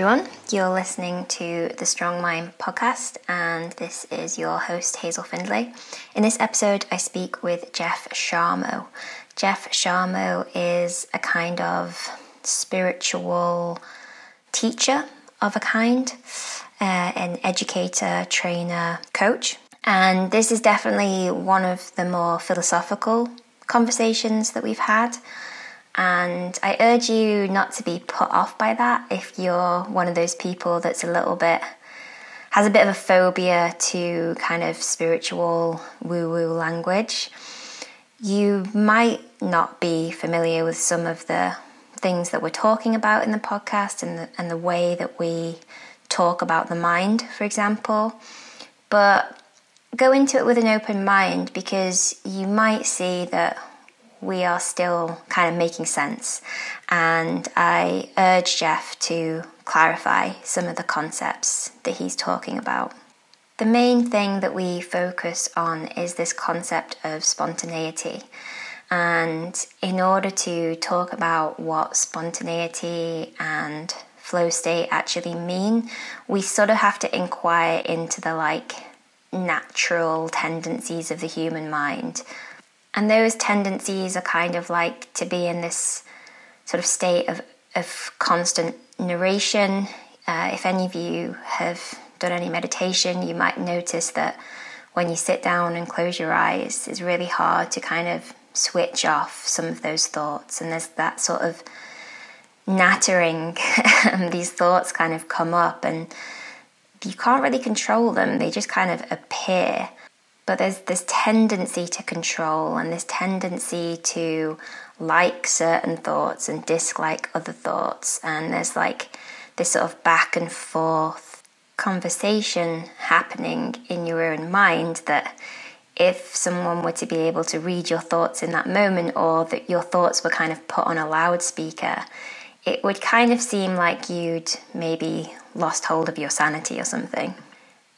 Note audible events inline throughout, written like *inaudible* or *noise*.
everyone. You're listening to the Strong Mind podcast, and this is your host, Hazel Findlay. In this episode, I speak with Jeff Charno. Jeff Charno is a kind of spiritual teacher of a kind, uh, an educator, trainer, coach. And this is definitely one of the more philosophical conversations that we've had. And I urge you not to be put off by that if you're one of those people that's a little bit, has a bit of a phobia to kind of spiritual woo woo language. You might not be familiar with some of the things that we're talking about in the podcast and the, and the way that we talk about the mind, for example. But go into it with an open mind because you might see that we are still kind of making sense. And I urge Jeff to clarify some of the concepts that he's talking about. The main thing that we focus on is this concept of spontaneity. And in order to talk about what spontaneity and flow state actually mean, we sort of have to inquire into the like natural tendencies of the human mind. And those tendencies are kind of like to be in this sort of state of, of constant narration. Uh, if any of you have done any meditation, you might notice that when you sit down and close your eyes, it's really hard to kind of switch off some of those thoughts. And there's that sort of nattering, *laughs* these thoughts kind of come up, and you can't really control them, they just kind of appear. But there's this tendency to control and this tendency to like certain thoughts and dislike other thoughts. And there's like this sort of back and forth conversation happening in your own mind that if someone were to be able to read your thoughts in that moment or that your thoughts were kind of put on a loudspeaker, it would kind of seem like you'd maybe lost hold of your sanity or something.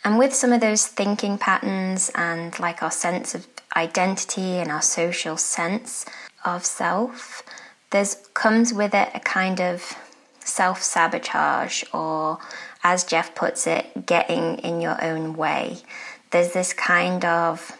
And with some of those thinking patterns and like our sense of identity and our social sense of self, there's comes with it a kind of self sabotage, or as Jeff puts it, getting in your own way. There's this kind of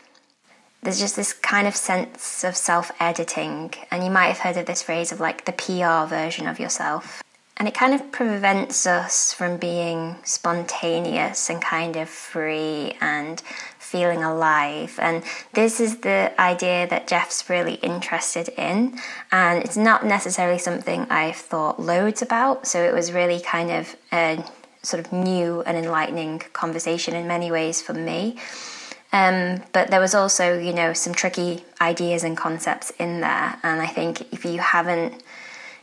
there's just this kind of sense of self editing, and you might have heard of this phrase of like the PR version of yourself. And it kind of prevents us from being spontaneous and kind of free and feeling alive. And this is the idea that Jeff's really interested in. And it's not necessarily something I've thought loads about. So it was really kind of a sort of new and enlightening conversation in many ways for me. Um, but there was also, you know, some tricky ideas and concepts in there. And I think if you haven't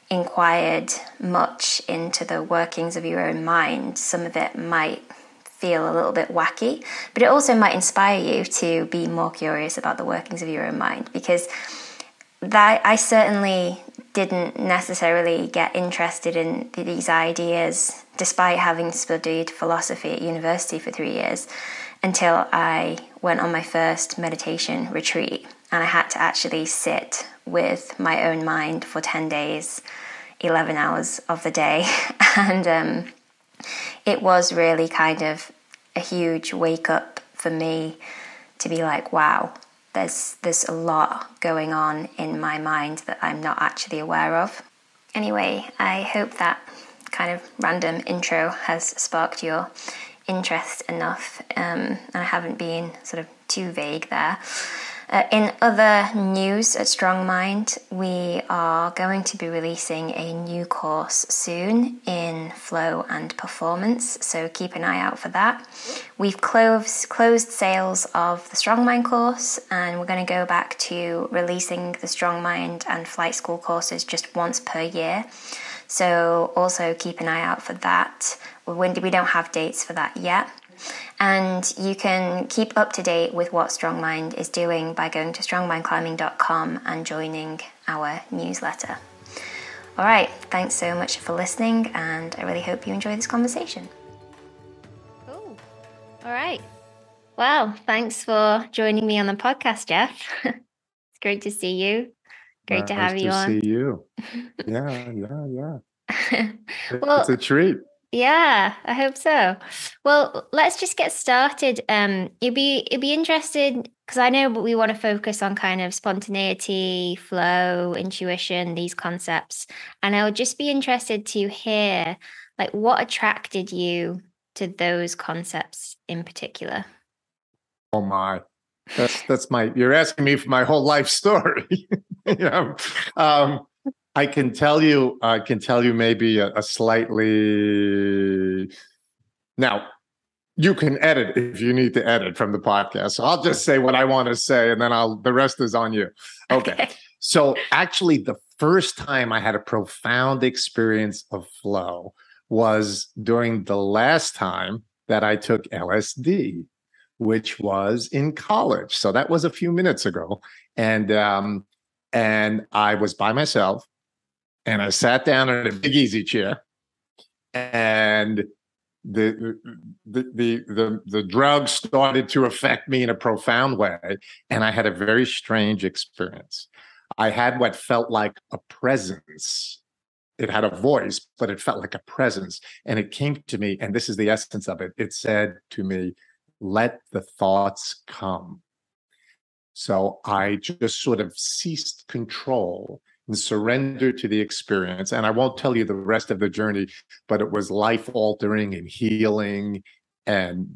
inquired much into the workings of your own mind, some of it might feel a little bit wacky, but it also might inspire you to be more curious about the workings of your own mind because that I certainly didn't necessarily get interested in these ideas despite having studied philosophy at university for 3 years until I went on my first meditation retreat. And I had to actually sit with my own mind for 10 days, 11 hours of the day. *laughs* And um, it was really kind of a huge wake up for me to be like, wow, there's, there's a lot going on in my mind that I'm not actually aware of. Anyway, I hope that kind of random intro has sparked your interest enough. Um, I haven't been sort of too vague there. Uh, in other news at Strong Mind, we are going to be releasing a new course soon in flow and performance, so keep an eye out for that. We've closed, closed sales of the Strong Mind course, and we're going to go back to releasing the Strong Mind and Flight School courses just once per year. So, also keep an eye out for that. We don't have dates for that yet. And you can keep up to date with what Strong Mind is doing by going to strongmindclimbing.com and joining our newsletter. All right, thanks so much for listening, and I really hope you enjoy this conversation. Cool. All right. Well, thanks for joining me on the podcast, Jeff. *laughs* it's great to see you. Great to have you on. to on. See you. *laughs* Yeah, yeah, yeah. well, *laughs* it's a treat. Yeah, I hope so. Well, let's just get started. Um, you'd be you'd be interested because I know we want to focus on kind of spontaneity, flow, intuition, these concepts, and I would just be interested to hear like what attracted you to those concepts in particular. Oh my, that's that's my. You're asking me for my whole life story. *laughs* you know, um, I can tell you, I can tell you maybe a, a slightly. Now, you can edit if you need to edit from the podcast. So I'll just say what I want to say, and then I'll. The rest is on you. Okay. okay. So actually, the first time I had a profound experience of flow was during the last time that I took LSD, which was in college. So that was a few minutes ago, and um, and I was by myself and I sat down in a big easy chair, and the the the the, the drug started to affect me in a profound way, and I had a very strange experience. I had what felt like a presence. It had a voice, but it felt like a presence. And it came to me, and this is the essence of it. It said to me, Let the thoughts come. So I just sort of ceased control and surrender to the experience. And I won't tell you the rest of the journey, but it was life altering and healing and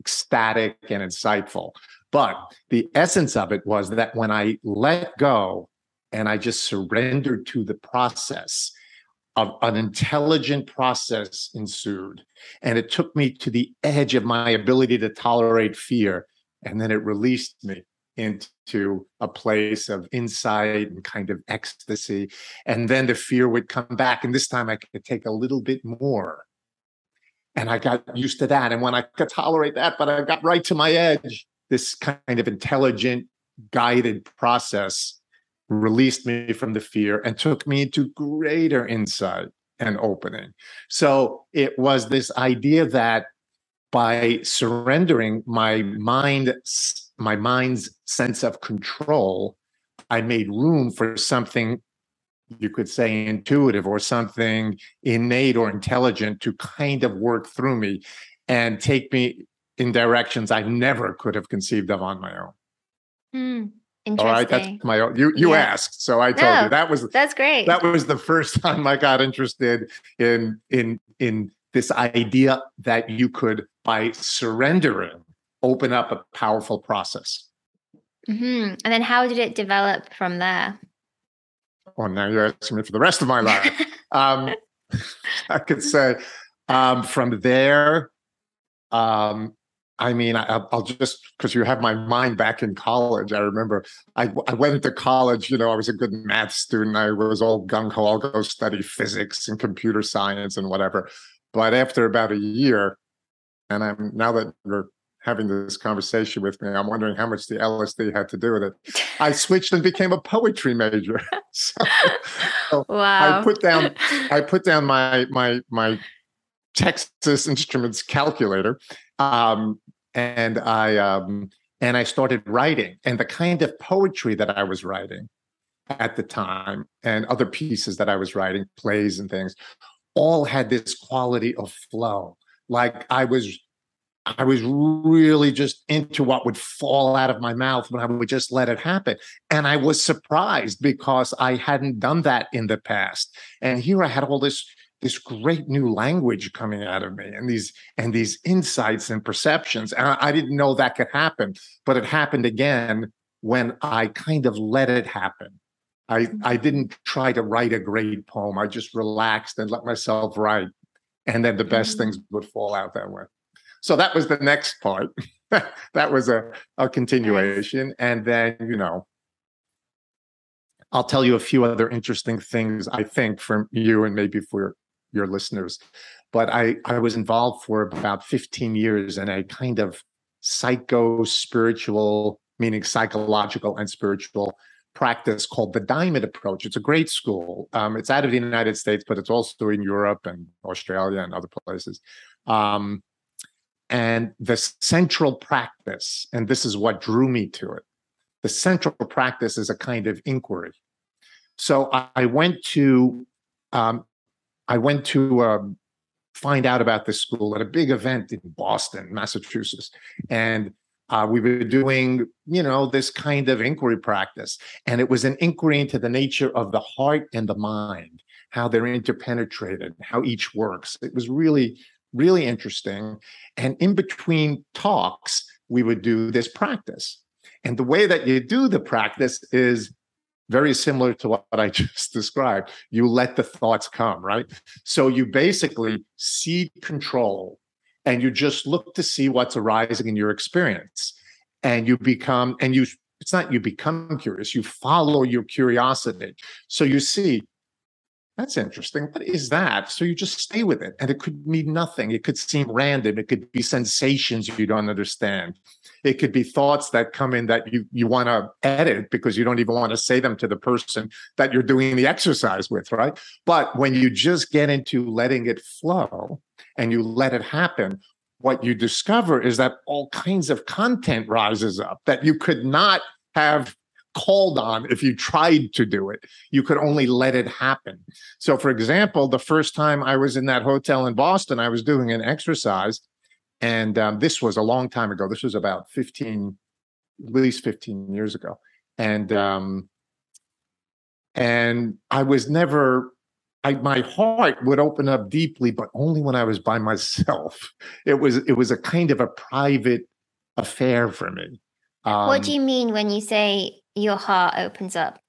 ecstatic and insightful. But the essence of it was that when I let go and I just surrendered to the process, of an intelligent process ensued. And it took me to the edge of my ability to tolerate fear. And then it released me into a place of insight and kind of ecstasy. And then the fear would come back. And this time I could take a little bit more. And I got used to that. And when I could tolerate that, but I got right to my edge, this kind of intelligent, guided process released me from the fear and took me into greater insight and opening. So it was this idea that by surrendering my mind my mind's sense of control, I made room for something you could say intuitive or something innate or intelligent to kind of work through me and take me in directions I never could have conceived of on my own. Mm, interesting. All right, that's my own. You you yeah. asked, so I told no, you that was that's great. That was the first *laughs* time I got interested in in in this idea that you could by surrendering open up a powerful process. Mm-hmm. And then how did it develop from there? Well, now you're asking me for the rest of my life. *laughs* um, *laughs* I could say um, from there, um, I mean, I, will just because you have my mind back in college. I remember I, I went to college. You know, I was a good math student. I was all gung ho. I'll go study physics and computer science and whatever. But after about a year, and I'm now that we're having this conversation with me. I'm wondering how much the LSD had to do with it. *laughs* I switched and became a poetry major. *laughs* so, so wow. I put down *laughs* I put down my my my Texas Instruments calculator, um, and I um, and I started writing. And the kind of poetry that I was writing at the time, and other pieces that I was writing, plays and things, all had this quality of flow. Like I was I was really just into what would fall out of my mouth when I would just let it happen. And I was surprised because I hadn't done that in the past. And here I had all this this great new language coming out of me and these and these insights and perceptions. And I, I didn't know that could happen, but it happened again when I kind of let it happen. I, I didn't try to write a great poem. I just relaxed and let myself write. And then the best mm-hmm. things would fall out that way. So that was the next part. *laughs* that was a, a continuation. And then, you know, I'll tell you a few other interesting things, I think, from you and maybe for your listeners. But I, I was involved for about 15 years in a kind of psycho spiritual, meaning psychological and spiritual practice called the Diamond Approach. It's a great school. Um, it's out of the United States, but it's also in Europe and Australia and other places. Um, and the central practice, and this is what drew me to it, the central practice is a kind of inquiry. So I, I went to um, I went to um, find out about this school at a big event in Boston, Massachusetts. And uh, we were doing, you know, this kind of inquiry practice. And it was an inquiry into the nature of the heart and the mind, how they're interpenetrated, how each works. It was really, really interesting. And in between talks, we would do this practice. And the way that you do the practice is very similar to what I *laughs* just described. You let the thoughts come, right? So you basically cede control and you just look to see what's arising in your experience. And you become, and you, it's not you become curious, you follow your curiosity. So you see, that's interesting. What is that? So you just stay with it. And it could mean nothing. It could seem random. It could be sensations you don't understand. It could be thoughts that come in that you, you want to edit because you don't even want to say them to the person that you're doing the exercise with, right? But when you just get into letting it flow and you let it happen, what you discover is that all kinds of content rises up that you could not have called on if you tried to do it. You could only let it happen. So, for example, the first time I was in that hotel in Boston, I was doing an exercise. And um, this was a long time ago. This was about 15, at least 15 years ago. And um, and I was never I, my heart would open up deeply, but only when I was by myself. It was it was a kind of a private affair for me. Um, what do you mean when you say your heart opens up?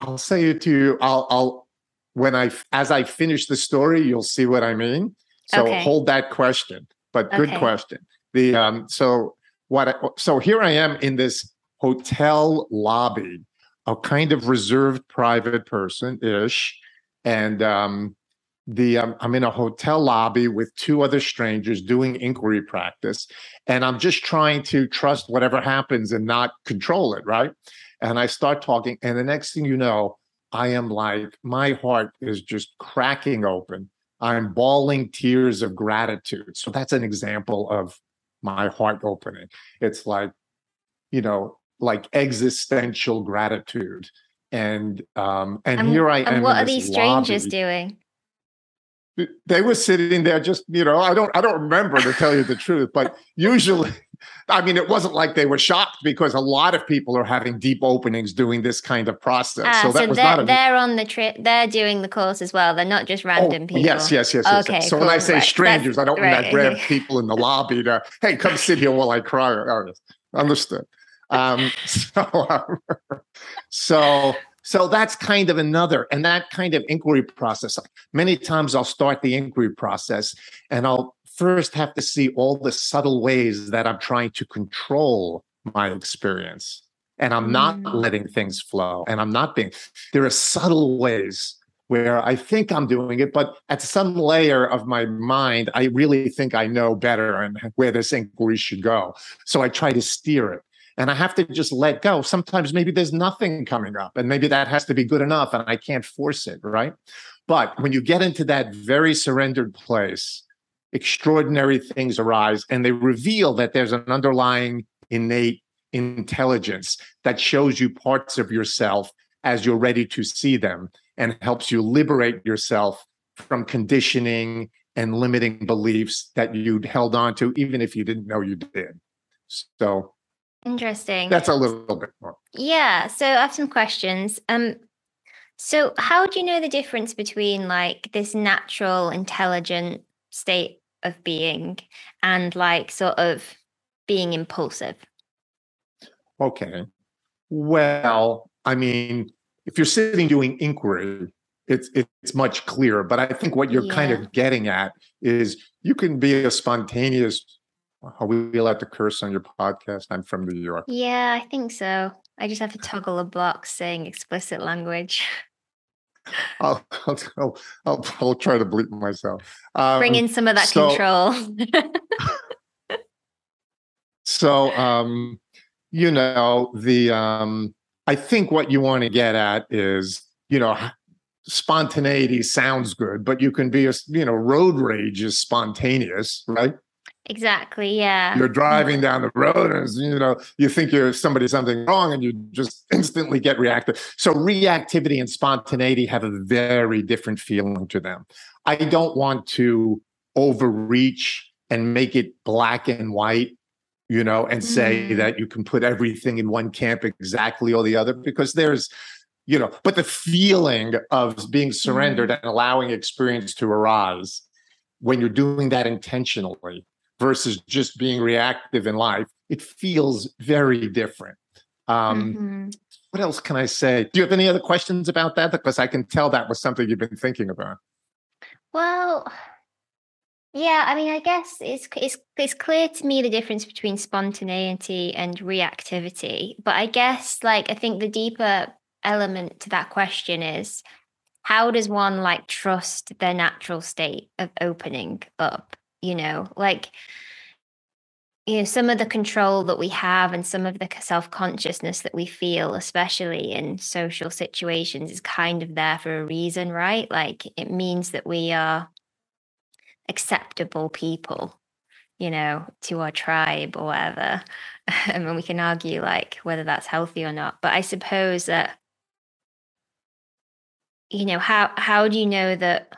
I'll say it to you. I'll, I'll when I as I finish the story, you'll see what I mean. So okay. hold that question. But good okay. question. The um so what I, so here I am in this hotel lobby, a kind of reserved private person ish, and um the um, I'm in a hotel lobby with two other strangers doing inquiry practice, and I'm just trying to trust whatever happens and not control it, right? And I start talking, and the next thing you know, I am like, my heart is just cracking open. I'm bawling tears of gratitude. So that's an example of my heart opening. It's like, you know, like existential gratitude. And um, and, and here I am. And what are these strangers lobby. doing? They were sitting there just you know i don't i don't remember to tell you the truth but usually i mean it wasn't like they were shocked because a lot of people are having deep openings doing this kind of process ah, so that so was they're, not a, they're on the trip they're doing the course as well they're not just oh, random oh, people yes yes yes, okay, yes. so cool. when i say right. strangers That's, i don't right. mean grab people in the lobby to hey come sit here while i cry oh, understood um *laughs* so um, so so that's kind of another, and that kind of inquiry process. Many times I'll start the inquiry process and I'll first have to see all the subtle ways that I'm trying to control my experience. And I'm not mm. letting things flow. And I'm not being, there are subtle ways where I think I'm doing it, but at some layer of my mind, I really think I know better and where this inquiry should go. So I try to steer it and I have to just let go. Sometimes maybe there's nothing coming up, and maybe that has to be good enough, and I can't force it, right? But when you get into that very surrendered place, extraordinary things arise, and they reveal that there's an underlying innate intelligence that shows you parts of yourself as you're ready to see them and helps you liberate yourself from conditioning and limiting beliefs that you'd held on to, even if you didn't know you did. So Interesting. That's a little bit more. Yeah. So I have some questions. Um, so how do you know the difference between like this natural, intelligent state of being and like sort of being impulsive? Okay. Well, I mean, if you're sitting doing inquiry, it's it's much clearer. But I think what you're yeah. kind of getting at is you can be a spontaneous are we allowed to curse on your podcast? I'm from New York. Yeah, I think so. I just have to toggle a box saying explicit language. *laughs* I'll, I'll, I'll, I'll, try to bleep myself. Um, Bring in some of that so, control. *laughs* so, um, you know, the um, I think what you want to get at is, you know, spontaneity sounds good, but you can be a, you know, road rage is spontaneous, right? Exactly. Yeah. You're driving down the road and you know, you think you're somebody something wrong and you just instantly get reactive. So reactivity and spontaneity have a very different feeling to them. I don't want to overreach and make it black and white, you know, and say mm. that you can put everything in one camp exactly or the other because there's you know, but the feeling of being surrendered mm. and allowing experience to arise when you're doing that intentionally versus just being reactive in life, it feels very different. Um, mm-hmm. What else can I say? Do you have any other questions about that? Because I can tell that was something you've been thinking about. Well, yeah, I mean, I guess it's it's it's clear to me the difference between spontaneity and reactivity. But I guess, like, I think the deeper element to that question is how does one like trust their natural state of opening up you know like you know some of the control that we have and some of the self-consciousness that we feel especially in social situations is kind of there for a reason right? Like it means that we are acceptable people you know to our tribe or whatever. *laughs* I mean, we can argue like whether that's healthy or not but i suppose that you know how how do you know that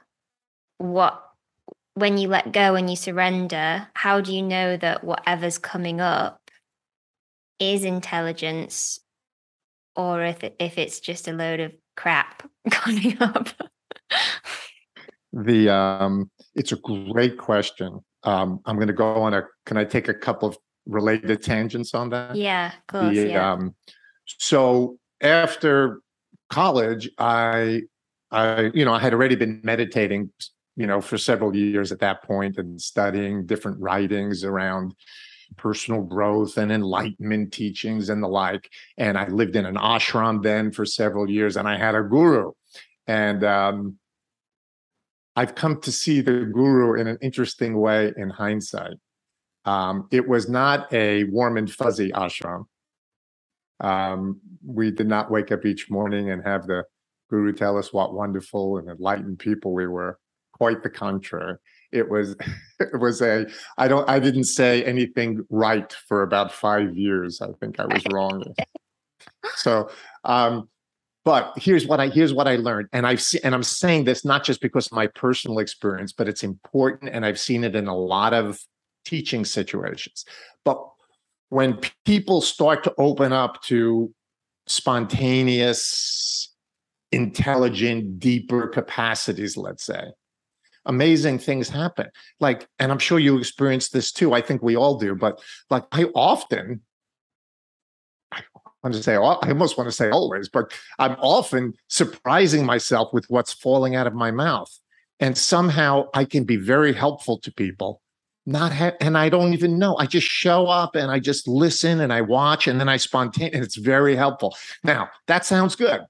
what when you let go and you surrender how do you know that whatever's coming up is intelligence or if it, if it's just a load of crap *laughs* coming up? The um it's a great question. Um i'm going to go on a can i take a couple of related tangents on that? Yeah of course the, yeah. um so after college i I, you know, I had already been meditating, you know, for several years at that point and studying different writings around personal growth and enlightenment teachings and the like. And I lived in an ashram then for several years and I had a guru. And um, I've come to see the guru in an interesting way in hindsight. Um, it was not a warm and fuzzy ashram. Um, we did not wake up each morning and have the guru tell us what wonderful and enlightened people we were. Quite the contrary. It was *laughs* it was a I don't I didn't say anything right for about five years. I think I was wrong. *laughs* so um but here's what I here's what I learned, and I've seen, and I'm saying this not just because of my personal experience, but it's important, and I've seen it in a lot of teaching situations. But when people start to open up to spontaneous intelligent, deeper capacities, let's say. Amazing things happen. Like, and I'm sure you experience this too. I think we all do, but like I often, I want to say, I almost want to say always, but I'm often surprising myself with what's falling out of my mouth. And somehow I can be very helpful to people not ha- and I don't even know. I just show up and I just listen and I watch and then I spontaneous. And it's very helpful. Now that sounds good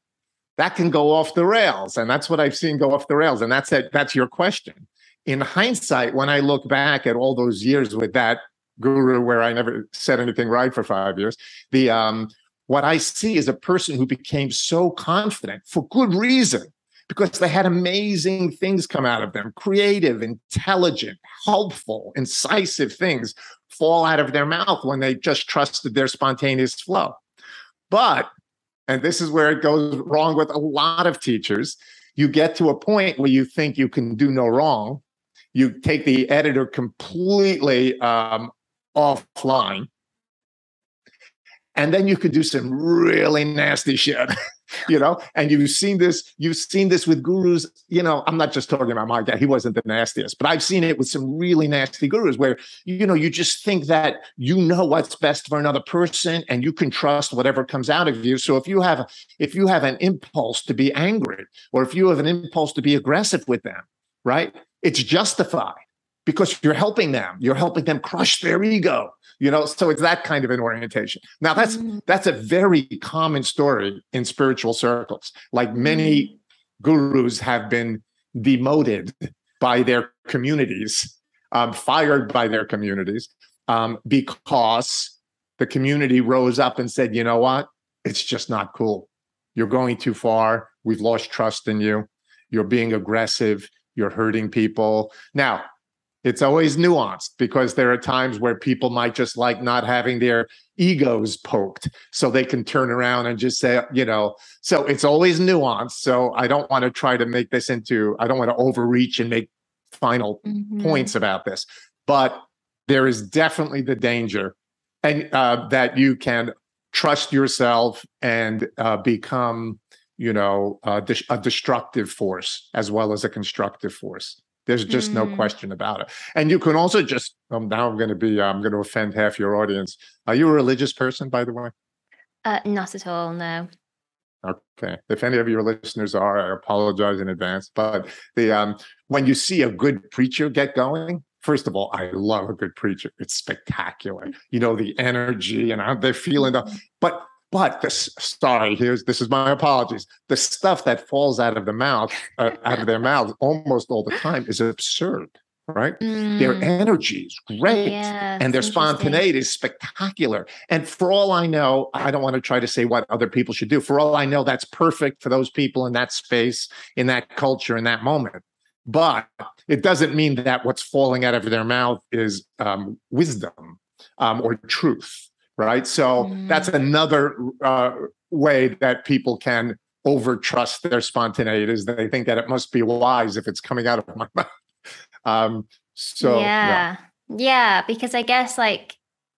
that can go off the rails. And that's what I've seen go off the rails. And that's it. That's your question. In hindsight, when I look back at all those years with that guru where I never said anything right for five years, the um, what I see is a person who became so confident for good reason because they had amazing things come out of them creative, intelligent, helpful, incisive things fall out of their mouth when they just trusted their spontaneous flow. But and this is where it goes wrong with a lot of teachers. You get to a point where you think you can do no wrong. You take the editor completely um, offline. And then you could do some really nasty shit. *laughs* you know? And you've seen this you've seen this with gurus. You know i'm not just talking about my guy he wasn't the nastiest but i've seen it with some really nasty gurus where you know you just think that you know what's best for another person and you can trust whatever comes out of you. So if you have if you have an impulse to be angry or if you have an impulse to be aggressive with them right it's justified because you're helping them. You're helping them crush their ego you know so it's that kind of an orientation. Now that's mm-hmm. that's a very common story in spiritual circles. Like many mm-hmm. gurus have been demoted by their communities um, fired by their communities um, because the community rose up and said you know what? It's just not cool. You're going too far. We've lost trust in you. You're being aggressive. You're hurting people. Now it's always nuanced because there are times where people might just like not having their egos poked so they can turn around and just say you know so it's always nuanced so i don't want to try to make this into i don't want to overreach and make final mm-hmm. points about this but there is definitely the danger and uh, that you can trust yourself and uh, become you know uh, a destructive force as well as a constructive force there's just mm. no question about it. And you can also just um, now I'm going to be I'm going to offend half your audience. Are you a religious person, by the way? Uh, not at all. No. Okay. If any of your listeners are, I apologize in advance. But the um, when you see a good preacher get going, first of all, I love a good preacher. It's spectacular. Mm. You know the energy and how they're feeling. The, mm-hmm. but but this, sorry, here's this is my apologies. The stuff that falls out of the mouth, uh, out of their mouths, almost all the time, is absurd. Right? Mm. Their energy is great, and their spontaneity is spectacular. And for all I know, I don't want to try to say what other people should do. For all I know, that's perfect for those people in that space, in that culture, in that moment. But it doesn't mean that what's falling out of their mouth is um, wisdom um, or truth right? So mm. that's another uh, way that people can over trust their spontaneity is they think that it must be wise if it's coming out of my *laughs* mouth. Um, so yeah. yeah, yeah, because I guess like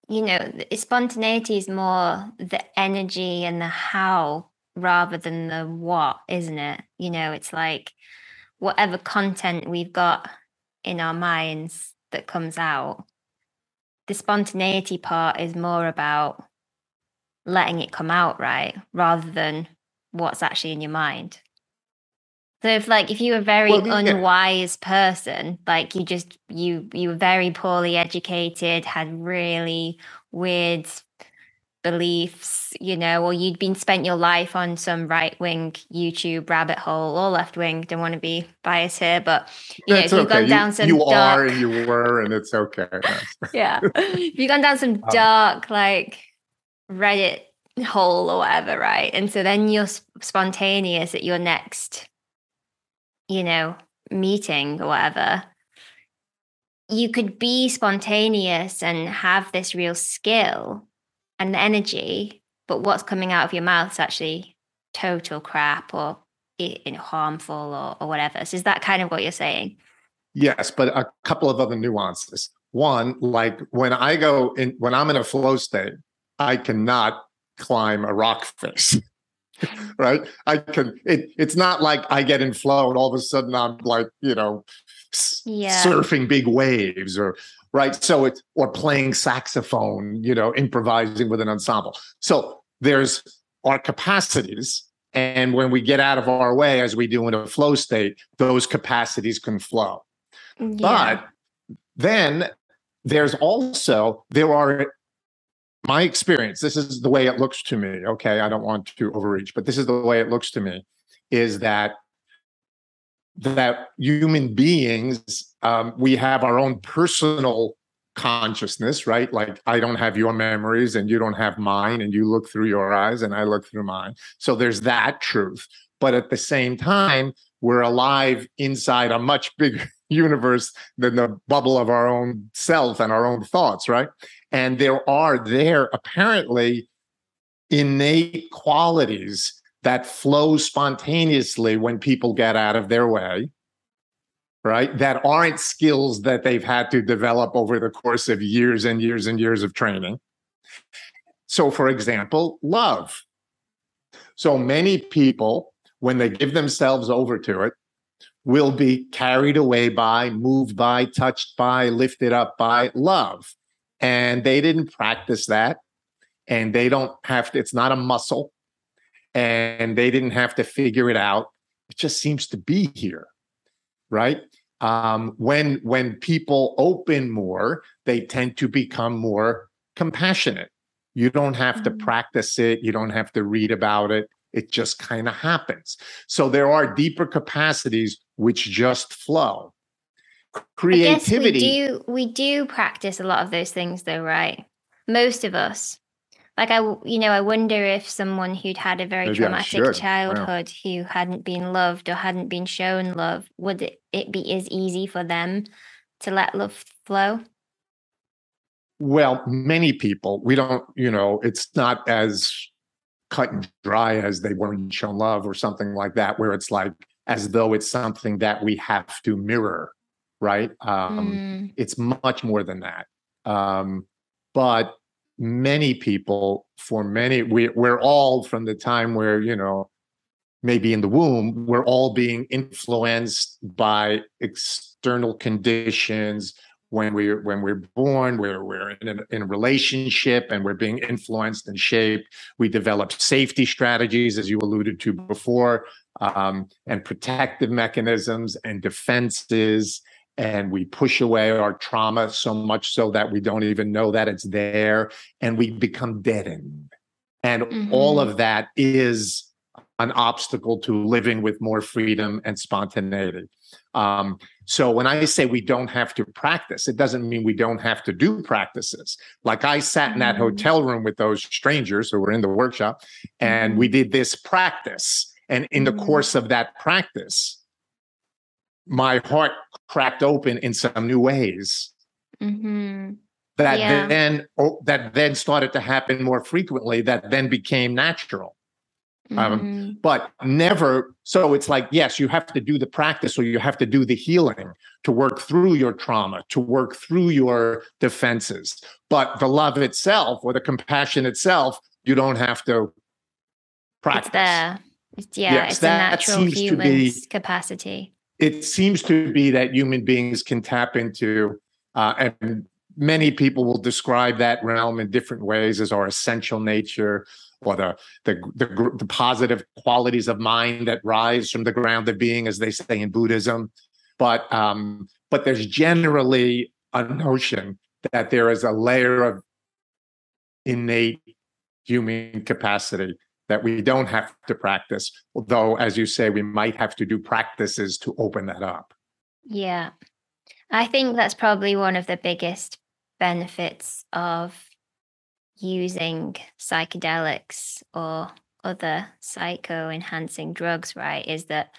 you know, spontaneity is more the energy and the how rather than the what, isn't it? You know, it's like whatever content we've got in our minds that comes out the spontaneity part is more about letting it come out right rather than what's actually in your mind so if like if you were a very well, unwise yeah. person like you just you you were very poorly educated had really weird beliefs, you know, or you'd been spent your life on some right wing YouTube rabbit hole or left wing. Don't want to be biased here, but you know, if you've okay. gone down some you dark, are and you were, and it's okay. *laughs* yeah, if you've gone down some *laughs* um, dark like Reddit hole or whatever, right? And so then you're spontaneous at your next, you know, meeting or whatever. You could be spontaneous and have this real skill and the energy, but what's coming out of your mouth is actually total crap or you know, harmful or, or whatever. So is that kind of what you're saying? Yes, but a couple of other nuances. One, like when I go in, when I'm in a flow state, I cannot climb a rock face. *laughs* right? I can. It, it's not like I get in flow and all of a sudden I'm like, you know, yeah. surfing big waves or right? So it's or playing saxophone, you know, improvising with an ensemble. So there's our capacities. And when we get out of our way, as we do in a flow state, those capacities can flow. Yeah. But then there's also, there are, my experience, this is the way it looks to me. Okay. I don't want to overreach, but this is the way it looks to me is that that human beings um, we have our own personal consciousness right? Like i don't have your memories and you don't have mine and you look through your eyes and i look through mine. So there's that truth. But at the same time we're alive inside a much *laughs* bigger universe than the bubble of our own self and our own thoughts right? And there are there apparently innate qualities that flows spontaneously when people get out of their way, right? That aren't skills that they've had to develop over the course of years and years and years of training. So, for example, love. So many people, when they give themselves over to it, will be carried away by, moved by, touched by, lifted up by love. And they didn't practice that. And they don't have to, it's not a muscle and they didn't have to figure it out. It just seems to be here, right? Um, when when people open more, they tend to become more compassionate. You don't have mm-hmm. to practice it. You don't have to read about it. It just kind of happens. So there are deeper capacities which just flow. Creativity. we do we do practice a lot of those things, though, right? Most of us like I, you know, I wonder if someone who'd had a very Maybe traumatic childhood yeah. who hadn't been loved or hadn't been shown love, would it, it be as easy for them to let love flow? Well, many people, we don't, you know, it's not as cut and dry as they weren't shown love or something like that, where it's like as though it's something that we have to mirror, right? Um, mm. It's much more than that. Um, but many people, for many, we, we're all from the time where, you know, maybe in the womb, we're all being influenced by external conditions, when we're when we're born we're we're in a, in a relationship and we're being influenced and shaped. We develop safety strategies as you alluded to before um, and protective mechanisms and defenses and we push away our trauma so much so that we don't even know that it's there and we become deadened and mm-hmm. all of that is an obstacle to living with more freedom and spontaneity um, so when I say we don't have to practice, it doesn't mean we don't have to do practices. Like I sat in that mm-hmm. hotel room with those strangers who were in the workshop and we mm-hmm. did this practice. And in the mm-hmm. course of that practice, my heart cracked open in some new ways. Mm-hmm. That yeah. then oh, that then started to happen more frequently. That then became natural. Um, mm-hmm. but never. So it's like, yes, you have to do the practice or you have to do the healing to work through your trauma, to work through your defenses. But the love itself or the compassion itself, you don't have to practice. It's there. It's, yeah, yes, it's a natural human capacity. It seems to be that human beings can tap into, uh, and many people will describe that realm in different ways as our essential nature or the, the the the, positive qualities of mind that rise from the ground of being, as they say in Buddhism. But um, but there's generally a notion that there is a layer of innate human capacity that we don't have to practice. Although, as you say, we might have to do practices to open that up. Yeah. I think that's probably one of the biggest benefits of using psychedelics or other psycho enhancing drugs, right, is that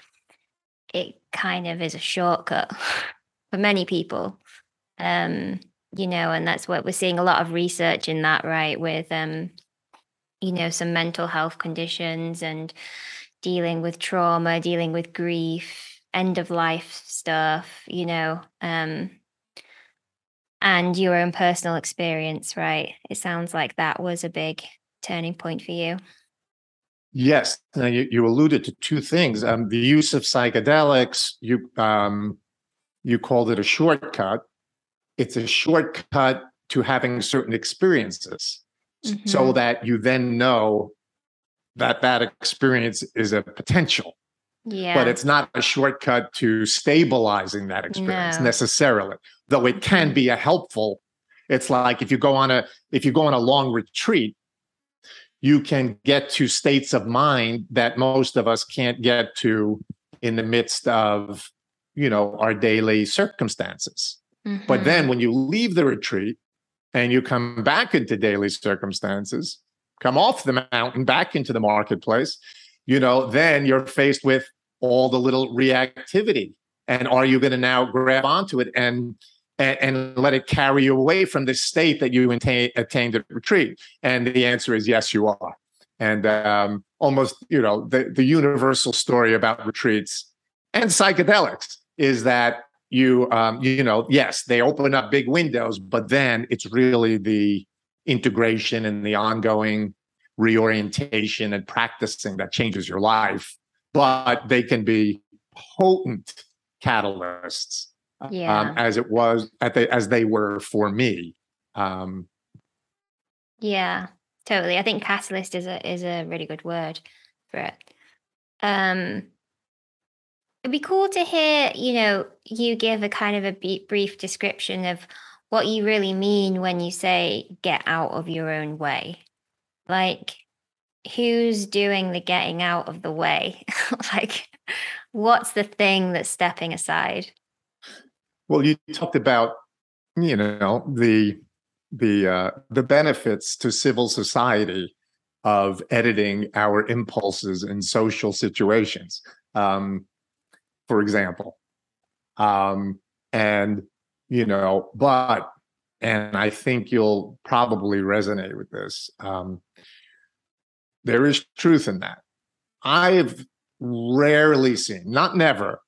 it kind of is a shortcut *laughs* for many people. Um, you know, and that's what we're seeing a lot of research in that, right, with um, you know, some mental health conditions and dealing with trauma, dealing with grief, end of life stuff, you know. Um, and your own personal experience, right? It sounds like that was a big turning point for you. Yes. Now you, you alluded to two things. Um, the use of psychedelics, you um, you called it a shortcut. It's a shortcut to having certain experiences mm-hmm. so that you then know that that experience is a potential. Yeah. But it's not a shortcut to stabilizing that experience no. necessarily though it can mm-hmm. be a helpful it's like if you go on a if you go on a long retreat you can get to states of mind that most of us can't get to in the midst of you know our daily circumstances mm-hmm. but then when you leave the retreat and you come back into daily circumstances come off the mountain back into the marketplace you know then you're faced with all the little reactivity and are you going to now grab onto it and and, and, let it carry you away from the state that you attain, attained at retreat? And the answer is yes, you are. And um, almost, you know, the, the universal story about retreats and psychedelics is that you, um, you know, yes, they open up big windows, but then it's really the integration and the ongoing reorientation and practicing that changes your life. But they can be potent catalysts um, yeah. um, as it was at the, as they were for me. Um, yeah, totally. I think catalyst is a is a really good word for it. Um, it'd be cool to hear, you know, you give a kind of a brief description of what you really mean when you say get out of your own way. Like, who's doing the getting out of the way? *laughs* like, what's the thing that's stepping aside? Well, you talked about, you know, the the uh, the benefits to civil society of editing our impulses in social situations. Um, for example, um, and you know, but, and I think you'll probably resonate with this. Um, there is truth in that. I've rarely seen, not never,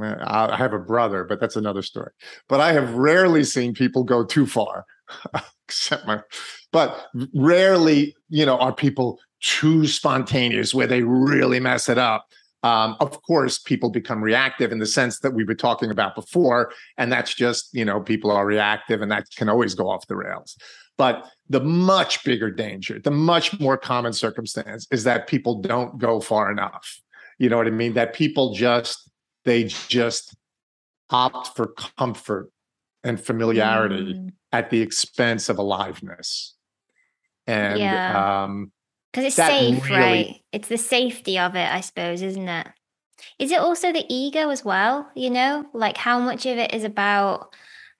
I have a brother, but that's another story. But I have rarely seen people go too far, *laughs* except my, but rarely, you know, are people too spontaneous where they really mess it up. Um, of course, people become reactive in the sense that we were talking about before. And that's just, you know, people are reactive and that can always go off the rails. But the much bigger danger, the much more common circumstance is that people don't go far enough. You know what I mean? That people just, they just opt for comfort and familiarity mm. at the expense of aliveness. And yeah. um because it's safe, really... right? It's the safety of it, I suppose, isn't it? Is it also the ego as well? You know, like how much of it is about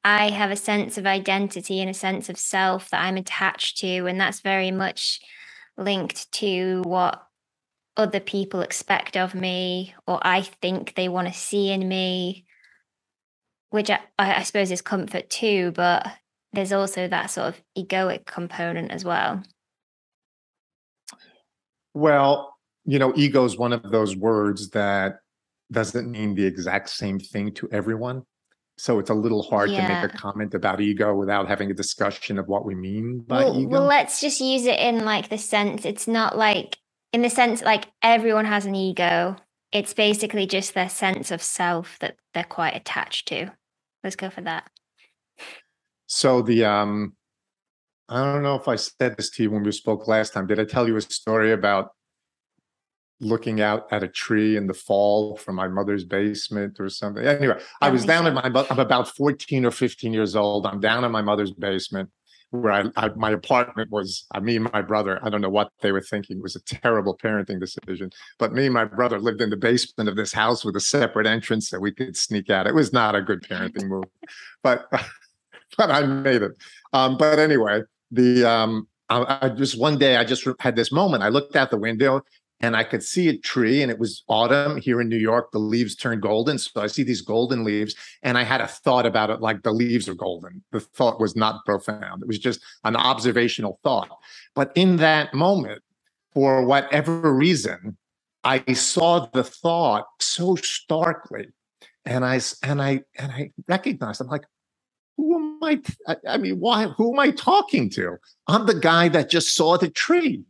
I have a sense of identity and a sense of self that I'm attached to, and that's very much linked to what other people expect of me or I think they want to see in me, which I, I suppose is comfort too, but there's also that sort of egoic component as well. Well, you know, ego is one of those words that doesn't mean the exact same thing to everyone. So it's a little hard yeah. to make a comment about ego without having a discussion of what we mean by well, ego. Well, let's just use it in like the sense it's not like in the sense like everyone has an ego. It's basically just their sense of self that they're quite attached to. Let's go for that. So the um I don't know if I said this to you when we spoke last time. Did I tell you a story about looking out at a tree in the fall from my mother's basement or something? Anyway, I was down in my I'm about 14 or 15 years old. I'm down in my mother's basement where I, I, my apartment was I me and my brother I don't know what they were thinking it was a terrible parenting decision but me and my brother lived in the basement of this house with a separate entrance that we could sneak out it was not a good parenting move but *laughs* but I made it um, but anyway the um, I, I just one day I just had this moment I looked out the window and I could see a tree, and it was autumn here in New York. The leaves turn golden. So I see these golden leaves, and I had a thought about it like the leaves are golden. The thought was not profound, it was just an observational thought. But in that moment, for whatever reason, I saw the thought so starkly. And I and I and I recognized I'm like, am I? I mean, why? Who am I talking to? I'm the guy that just saw the tree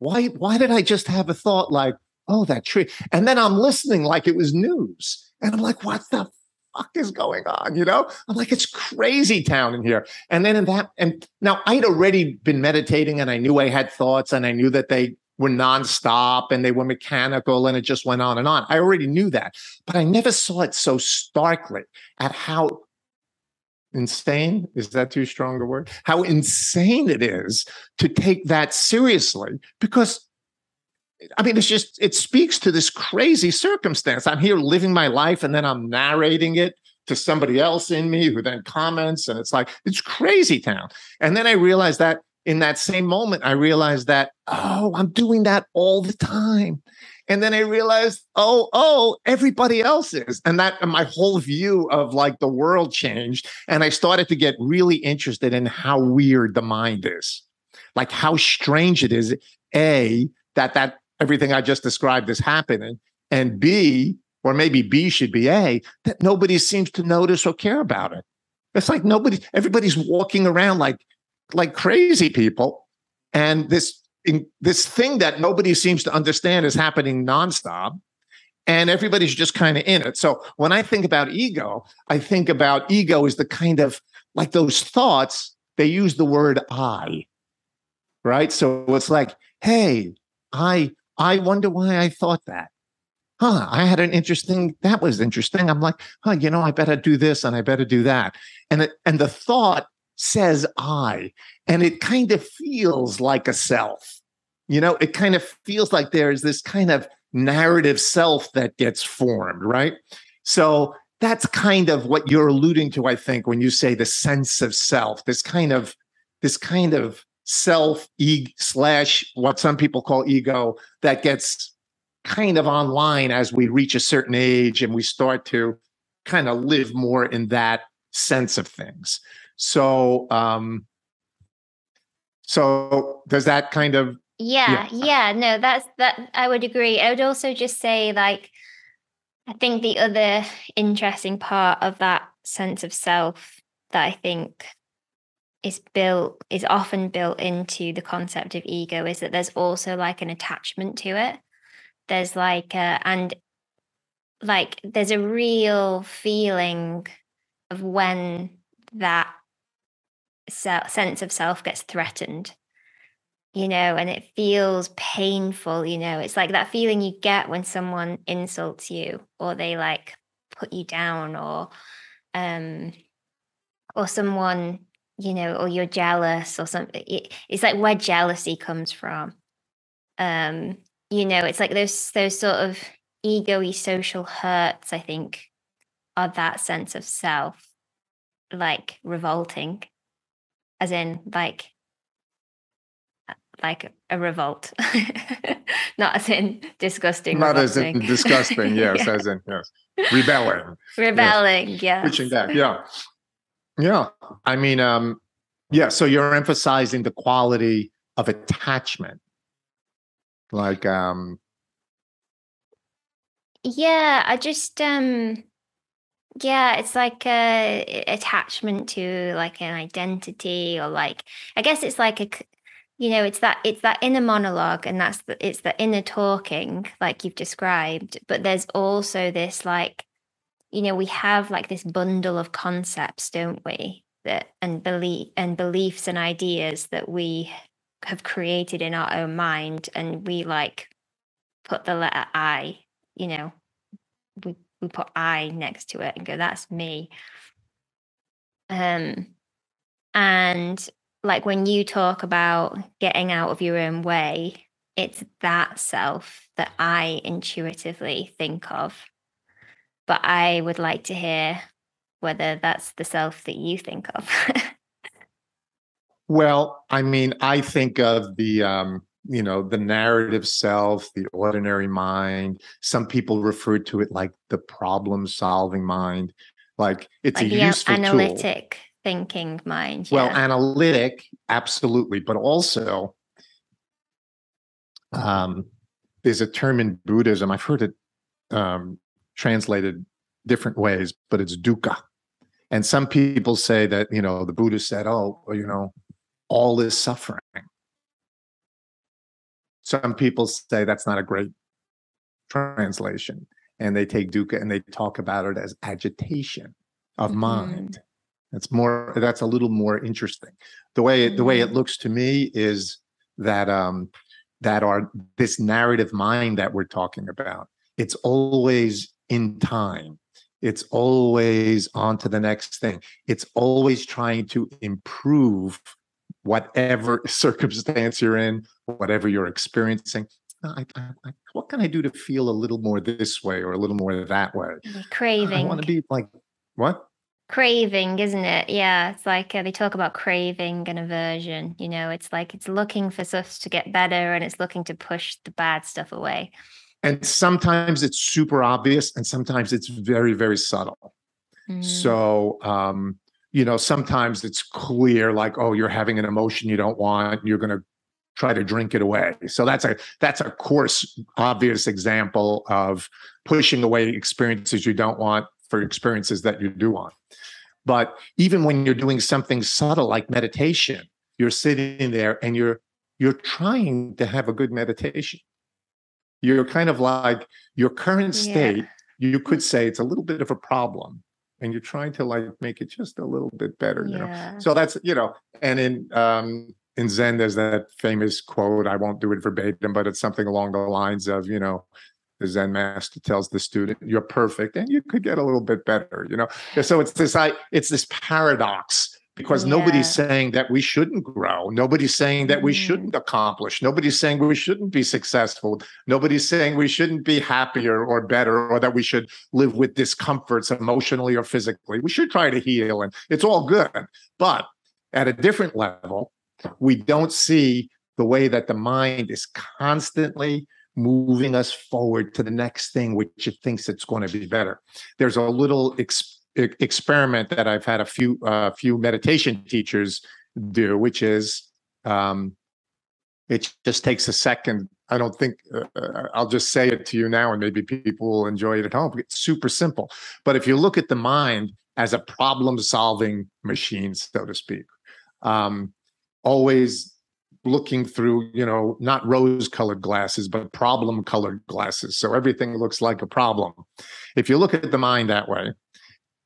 why why did I just have a thought like, oh, that tree? And then I'm listening like it was news. And I'm like, what the fuck is going on? You know, I'm like, it's crazy town in here. And then in that, and now I'd already been meditating and I knew I had thoughts and I knew that they were nonstop and they were mechanical and it just went on and on. I already knew that, but I never saw it so starkly at how insane? Is that too strong a word? How insane it is to take that seriously because i mean it's just it speaks to this crazy circumstance. I'm here living my life and then i'm narrating it to somebody else in me who then comments and it's like it's crazy town. And then i realized that in that same moment i realized that oh i'm doing that all the time and then I realized, oh, oh, everybody else is. And that and my whole view of like the world changed. And I started to get really interested in how weird the mind is. Like how strange it is, A, that that everything I just described is happening. And B, or maybe B should be A, that nobody seems to notice or care about it. It's like nobody, everybody's walking around like like crazy people. And this in this thing that nobody seems to understand is happening nonstop and everybody's just kind of in it. So when I think about ego, I think about ego is the kind of like those thoughts, they use the word I, right? So it's like, hey, I I wonder why I thought that. Huh, I had an interesting, that was interesting. I'm like, huh, you know, I better do this and I better do that. And it, and the thought says I, and it kind of feels like a self. You know, it kind of feels like there's this kind of narrative self that gets formed, right? So that's kind of what you're alluding to, I think, when you say the sense of self, this kind of, this kind of self e slash what some people call ego that gets kind of online as we reach a certain age and we start to kind of live more in that sense of things. So, um, so does that kind of yeah, yeah, yeah, no, that's that I would agree. I would also just say like I think the other interesting part of that sense of self that I think is built is often built into the concept of ego is that there's also like an attachment to it. There's like a, and like there's a real feeling of when that sense of self gets threatened you know and it feels painful you know. It's like that feeling you get when someone insults you or they like put you down or um or someone you know or you're jealous or something it, it's like where jealousy comes from. Um you know it's like those those sort of ego social hurts i think are that sense of self like revolting as in like like a revolt *laughs* not as in disgusting not revolting. as in disgusting *laughs* yes yeah. as in yes rebelling rebelling yes, yes. pushing back yeah yeah i mean um yeah so you're emphasizing the quality of attachment like um yeah i just um yeah, it's like a attachment to like an identity or like I guess it's like a you know, it's that it's that inner monologue and that's the it's the inner talking like you've described, but there's also this like you know, we have like this bundle of concepts, don't we? That and belief and beliefs and ideas that we have created in our own mind and we like put the letter I, you know, we we put I next to it and go, that's me. Um, and like when you talk about getting out of your own way, it's that self that I intuitively think of. But I would like to hear whether that's the self that you think of. *laughs* well, I mean, I think of the um you know the narrative self the ordinary mind some people refer to it like the problem solving mind like it's like a useful analytic tool. thinking mind yeah. well analytic absolutely but also um there's a term in buddhism i've heard it um translated different ways but it's dukkha and some people say that you know the buddha said oh you know all is suffering some people say that's not a great translation and they take dukkha and they talk about it as agitation of mm-hmm. mind that's more that's a little more interesting the way mm-hmm. the way it mm-hmm. looks to me is that um that are this narrative mind that we're talking about it's always in time it's always on to the next thing it's always trying to improve whatever *laughs* circumstance you're in, whatever you're experiencing. I, I, I, what can I do to feel a little more this way or a little more that way? Craving. I want to be like, what? Craving, isn't it? Yeah, it's like uh, they talk about craving and aversion. You know, it's like it's looking for stuff to get better and it's looking to push the bad stuff away. And sometimes it's super obvious and sometimes it's very, very subtle. Mm. So, um, you know, sometimes it's clear like, oh, you're having an emotion you don't want, you're going to try to drink it away. So that's a that's a coarse obvious example of pushing away experiences you don't want for experiences that you do want. But even when you're doing something subtle like meditation, you're sitting there and you're you're trying to have a good meditation. You're kind of like your current state, yeah. you could say it's a little bit of a problem and you're trying to like make it just a little bit better you yeah. know so that's you know and in um in zen there's that famous quote i won't do it verbatim but it's something along the lines of you know the zen master tells the student you're perfect and you could get a little bit better you know? So it's this i it's this paradox because yeah. nobody's saying that we shouldn't grow. Nobody's saying that we mm-hmm. shouldn't accomplish. Nobody's saying we shouldn't be successful. Nobody's saying we shouldn't be happier or better or that we should live with discomforts emotionally or physically. We should try to heal and it's all good. But at a different level, we don't see the way that the mind is constantly moving us forward to the next thing which it thinks it's going to be better. There's a little experiment that I've had a few uh, few meditation teachers do, which is um, it just takes a second. I don't think uh, uh, I'll just say it to you now, and maybe people will enjoy it at home. It's super simple. But if you look at the mind as a problem-solving machine, so to speak, um, always looking through, you know, not rose-colored glasses, but problem-colored glasses. So everything looks like a problem. If you look at the mind that way,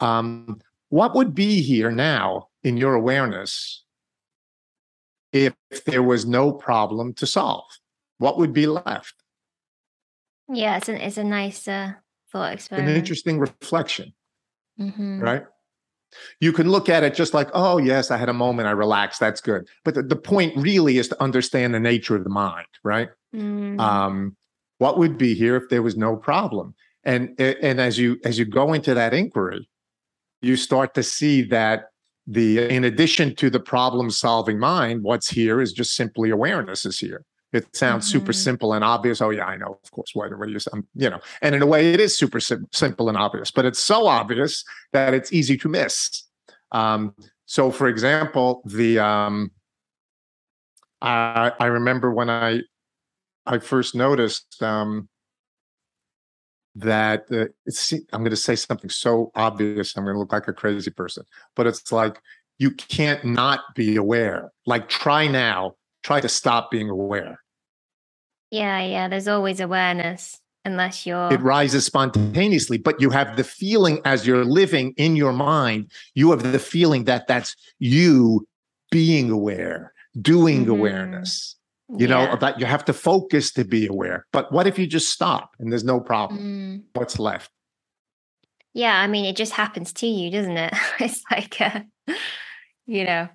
um, what would be here now in your awareness if there was no problem to solve? What would be left? Yeah, it's, an, it's a nice uh, thought experiment. An interesting reflection, mm-hmm. right? You can look at it just like, oh, yes, I had a moment, I relaxed, that's good. But the, the point really is to understand the nature of the mind, right? Mm. Um, what would be here if there was no problem? And and as you as you go into that inquiry, you start to see that the in addition to the problem solving mind what's here is just simply awareness is here. It sounds mm-hmm. super simple and obvious. Oh yeah i know of course what, what are you um, you know and in a way it is super sim- simple and obvious but it's so obvious that it's easy to miss. Um, so for example the um, I, I remember when i i first noticed um, that uh, it's, I'm going to say something so obvious, I'm going to look like a crazy person, but it's like you can't not be aware. Like, try now, try to stop being aware. Yeah, yeah, there's always awareness unless you're. It rises spontaneously, but you have the feeling as you're living in your mind, you have the feeling that that's you being aware, doing mm-hmm. awareness you yeah. know that you have to focus to be aware but what if you just stop and there's no problem mm. what's left yeah i mean it just happens to you doesn't it *laughs* it's like uh, you know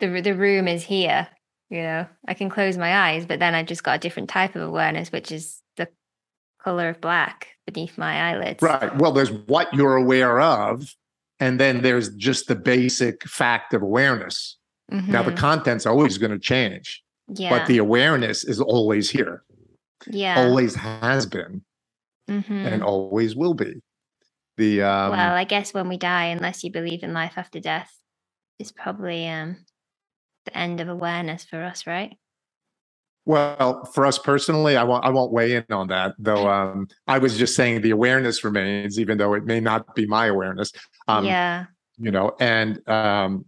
the the room is here you know i can close my eyes but then i just got a different type of awareness which is the color of black beneath my eyelids right well there's what you're aware of and then there's just the basic fact of awareness mm-hmm. now the mm-hmm. content's always going to change yeah. But the awareness is always here. Yeah. Always has been mm-hmm. and always will be. The um, Well, I guess when we die, unless you believe in life after death, is probably um the end of awareness for us, right? Well, for us personally, I won't I won't weigh in on that, though. *laughs* Um, I was just saying the awareness remains, even though it may not be my awareness. Um, yeah. You know, and um,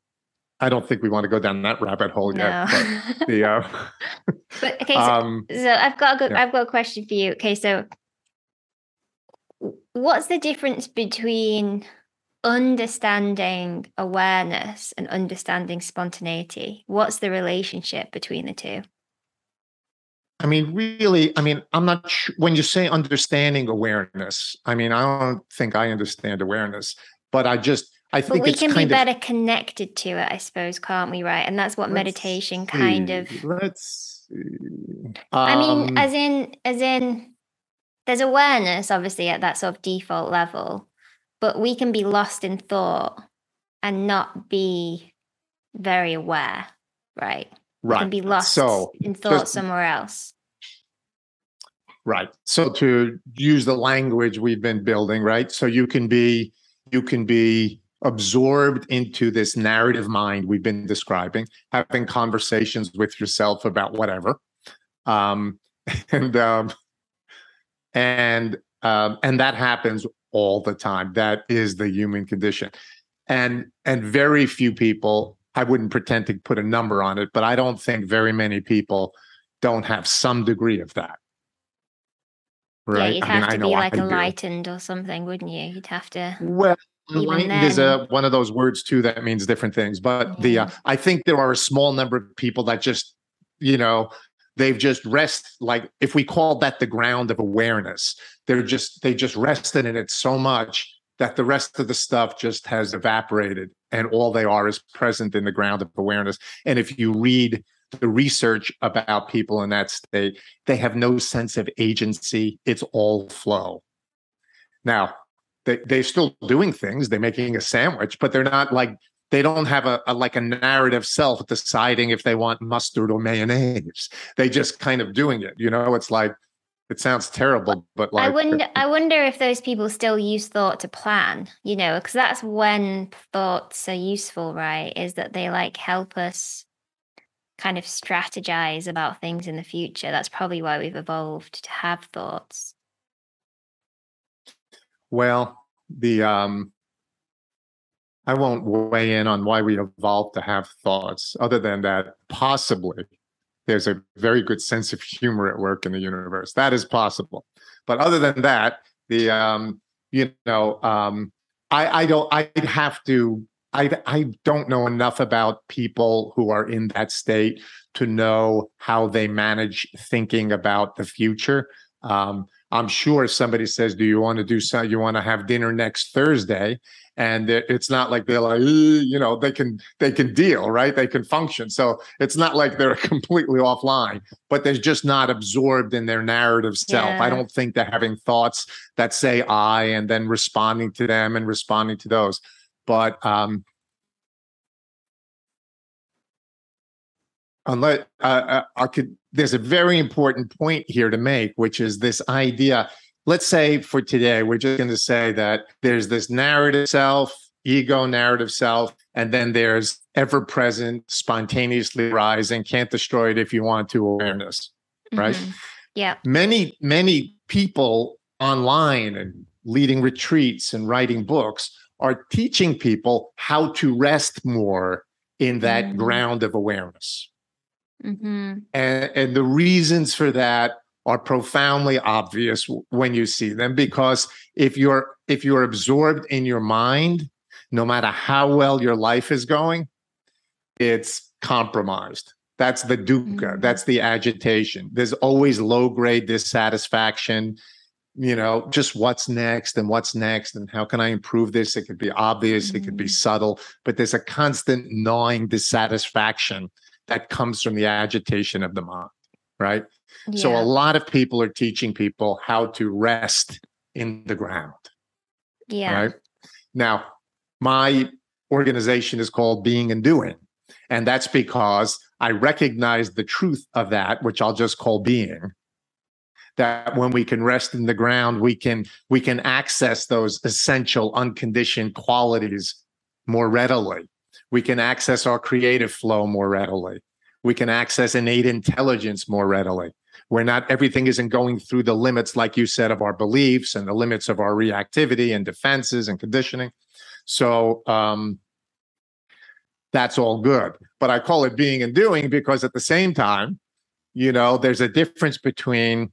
I don't think we want to go down that rabbit hole no. yet. But *laughs* the uh, *laughs* but okay, so, um, so I've got a good, yeah. I've got a question for you. Okay, so what's the difference between understanding awareness and understanding spontaneity? What's the relationship between the two? I mean, really, I mean, I'm not sure when you say understanding awareness, I mean, I don't think I understand awareness, but I just I think but we can be better of, connected to it, I suppose, can't we? Right, and that's what meditation see. kind of. Let's. Um, I mean, um as in, as in, there's awareness, obviously, at that sort of default level, but we can be lost in thought and not be very aware, right? Right. We can be lost so, in thought just, somewhere else. Right. So to use the language we've been building, right? So you can be you can be absorbed into this narrative mind we've been describing, having conversations with yourself about whatever, um, *laughs* and um, and um, and that happens all the time. That is the human condition, and and very few people. I wouldn't pretend to put a number on it, but I don't think very many people don't have some degree of that. Right? Yeah, you'd have I mean, to be like enlightened or something, wouldn't you? You'd have to. Well, enlightened is a one of those words too that means different things but the uh, i think there are a small number of people that just you know they've just rest like if we call that the ground of awareness they're just they just rested in it so much that the rest of the stuff just has evaporated and all they are is present in the ground of awareness. And if you read the research about people in that state they have no sense of agency. It's all flow. Now they, they're still doing things they're making a sandwich but they're not like they don't have a, a, like a narrative self deciding if they want mustard or mayonnaise they just kind of doing it you know it's like It sounds terrible, but like I wonder I wonder if those people still use thought to plan, you know, because that's when thoughts are useful, right? Is that they like help us kind of strategize about things in the future. That's probably why we've evolved to have thoughts. Well, the um I won't weigh in on why we evolved to have thoughts, other than that possibly there's a very good sense of humor at work in the universe. That is possible. But other than that, the um, you know, um, I I don't I have to I I don't know enough about people who are in that state to know how they manage thinking about the future. Um, I'm sure somebody says, "Do you want to do something? You want to have dinner next Thursday?" and it's not like they're like you know they can they can deal right they can function so it's not like they're *laughs* completely offline but they're just not absorbed in their narrative self yeah. i don't think they're having thoughts that say i and then responding to them and responding to those but um unless uh, uh I could there's a very important point here to make which is this idea let's say for today, we're just going to say that there's this narrative self, ego narrative self, and then there's ever present, spontaneously rising, can't destroy it if you want to awareness, mm-hmm. right? Yeah. Many, many people online and leading retreats and writing books are teaching people how to rest more in that mm-hmm. ground of awareness. Mm-hmm. And, and the reasons for that are profoundly obvious when you see them because if you're if you're absorbed in your mind no matter how well your life is going it's compromised that's the dukkha mm-hmm. that's the agitation there's always low grade dissatisfaction you know just what's next and what's next and how can i improve this it could be obvious mm-hmm. it could be mm-hmm. subtle but there's a constant gnawing dissatisfaction that comes from the agitation of the mind right yeah. So a lot of people are teaching people how to rest in the ground. Yeah. Right. Now, my organization is called Being and Doing. And that's because I recognize the truth of that, which I'll just call being. That when we can rest in the ground, we can we can access those essential unconditioned qualities more readily. We can access our creative flow more readily. We can access innate intelligence more readily where not everything isn't going through the limits, like you said, of our beliefs and the limits of our reactivity and defenses and conditioning. So um, that's all good. But I call it being and doing because at the same time, you know, there's a difference between,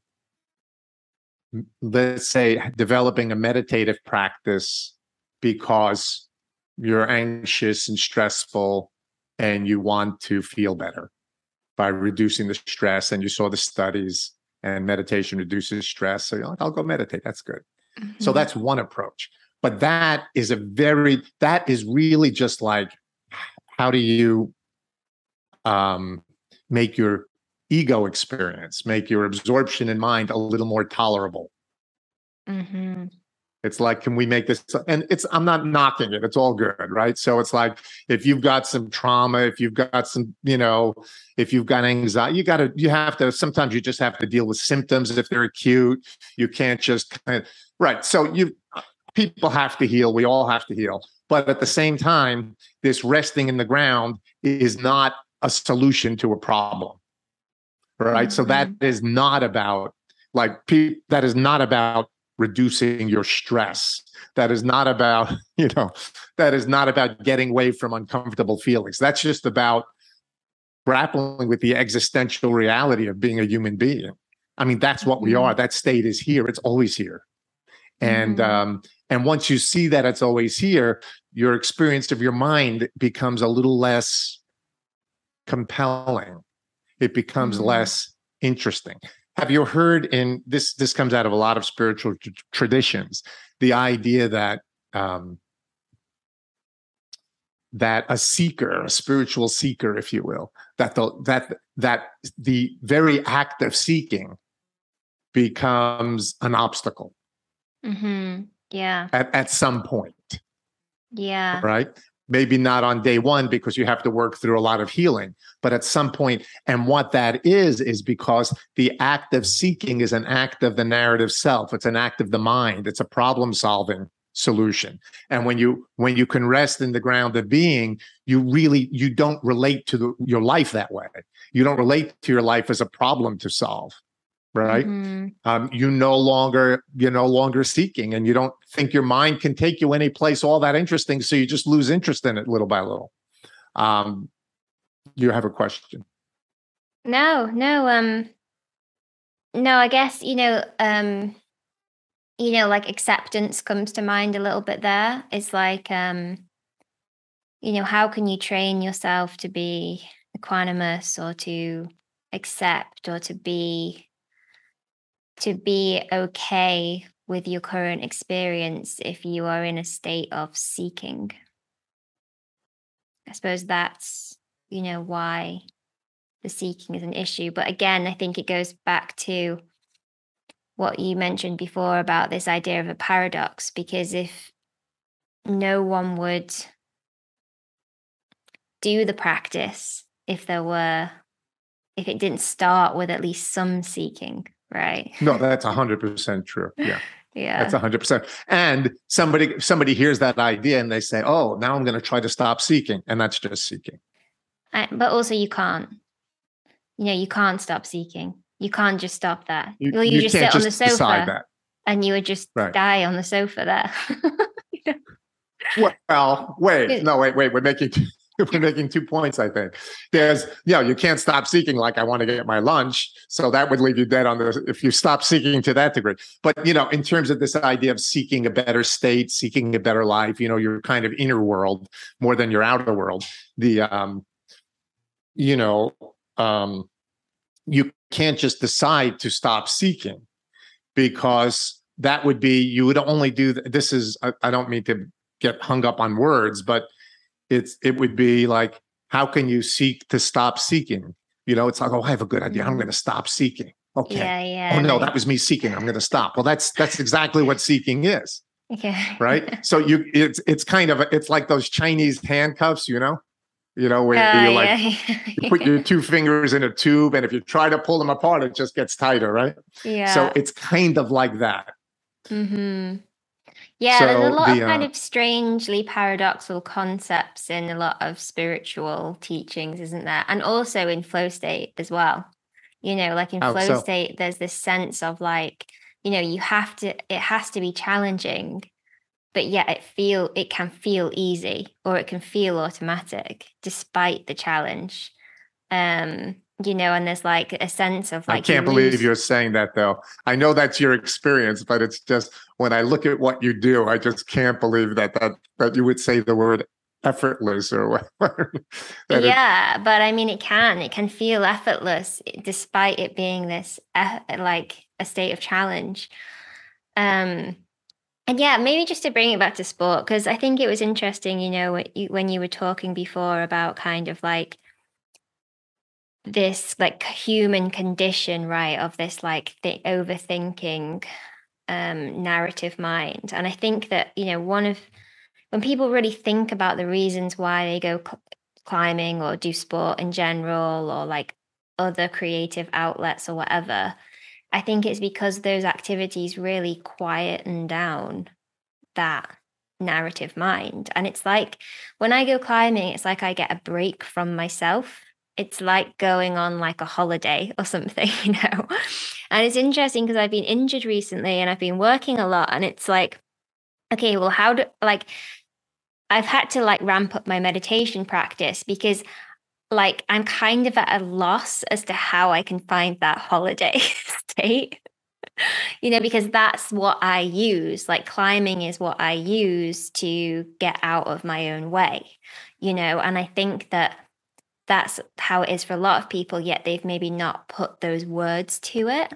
let's say, developing a meditative practice because you're anxious and stressful and you want to feel better by reducing the stress. And you saw the studies and meditation reduces stress. So you're like, I'll go meditate. That's good. Mm-hmm. So that's one approach. But that is a very, that is really just like, how do you um, make your ego experience, make your absorption in mind a little more tolerable? Mm-hmm. It's like, can we make this? And it's, I'm not knocking it. It's all good. Right. So it's like, if you've got some trauma, if you've got some, you know, if you've got anxiety, you got to, you have to, sometimes you just have to deal with symptoms if they're acute. You can't just, kind of, right. So you, people have to heal. We all have to heal. But at the same time, this resting in the ground is not a solution to a problem. Right. Mm-hmm. So that mm-hmm. not about like, that is not about reducing your stress. That is not about *laughs* you know that is not about getting away from uncomfortable feelings. That's just about grappling with the existential reality of being a human being. I mean that's what we are. Mm-hmm. that state is here. It's always here. And mm-hmm. um and once you see that it's always here your experience of your mind becomes a little less compelling. It becomes mm-hmm. less interesting have you heard in this this comes out of a lot of spiritual t- traditions the idea that um, that a seeker a spiritual seeker if you will that the that that the very act of seeking becomes an obstacle mm-hmm. yeah. at, at some point. Yeah. Right maybe not on day one because you have to work through a lot of healing. But at some point and what that is is because the act of seeking is an act of the narrative self. It's an act of the mind. It's a problem solving solution. And when you when you can rest in the ground of being you really you don't relate to the, your life that way. You don't relate to your life as a problem to solve right? Mm-hmm. um, you no longer you're no longer seeking and you don't think your mind can take you any place all that interesting so you just lose interest in it little by little. Um, you have a question? No no um no i guess you know um you know like acceptance comes to mind a little bit there. It's like um you know how can you train yourself to be equanimous or to accept or to be to be okay with your current experience if you are in a state of seeking. I suppose that's, you know, why the seeking is an issue. But again, I think it goes back to what you mentioned before about this idea of a paradox, because if no one would do the practice if there were, if it didn't start with at least some seeking, right. *laughs* No that's 100% true. Yeah. Yeah. That's 100% and somebody somebody hears that idea and they say oh now i'm going to try to stop seeking. And that's just seeking. I, but also you can't you know you can't stop seeking. You can't just stop that you, well, you, you just sit on the sofa and you would just right. die on the sofa there. *laughs* Well wait no wait wait we're making *laughs* we're making two points, I think. There's, you know, you can't stop seeking like I want to get my lunch. So that would leave you dead on the if you stop seeking to that degree. But you know, in terms of this idea of seeking a better state, seeking a better life, you know, your kind of inner world more than your outer world. The um, you know, um, you can't just decide to stop seeking because that would be you would only do this is I, I don't mean to get hung up on words, but it's it would be like how can you seek to stop seeking? You know it's like oh i have a good idea. I'm mm-hmm. going to stop seeking. Okay. Yeah, yeah, oh no that was me seeking. I'm going to stop. Well that's that's exactly what seeking is. Okay. Right? *laughs* So you it's it's kind of it's like those chinese handcuffs you know? You know where uh, you like yeah. you put your two fingers in a tube and if you try to pull them apart it just gets tighter right? Yeah. so it's kind of like that. Mm-hmm yeah, so there's a lot the, of kind uh, of strangely paradoxical concepts in a lot of spiritual teachings, isn't there? And also in flow state as well. You know, like in oh, flow so. state, there's this sense of like, you know, you have to, it has to be challenging, but yet it feel it can feel easy or it can feel automatic despite the challenge. Um, you know, and there's like a sense of like. I can't you believe lose... you're saying that though. I know that's your experience, but it's just when I look at what you do, I just can't believe that that that you would say the word effortless or whatever. *laughs* yeah, it... but I mean, it can it can feel effortless despite it being this like a state of challenge. Um, and yeah, maybe just to bring it back to sport because I think it was interesting, you know, when you, when you were talking before about kind of like this like human condition right of this like the overthinking um narrative mind. And i think that you know one of when people really think about the reasons why they go cl- climbing or do sport in general or like other creative outlets or whatever i think it's because those activities really quieten down that narrative mind. And it's like when i go climbing it's like i get a break from myself it's like going on like a holiday or something, *laughs* you know. And it's interesting because I've been injured recently and I've been working a lot and it's like okay, well how do like I've had to like ramp up my meditation practice because like I'm kind of at a loss as to how I can find that holiday *laughs* state. you know, because that's what I use. Like climbing is what I use to get out of my own way, you know, and I think that that's how it is for a lot of people, yet they've maybe not put those words to it.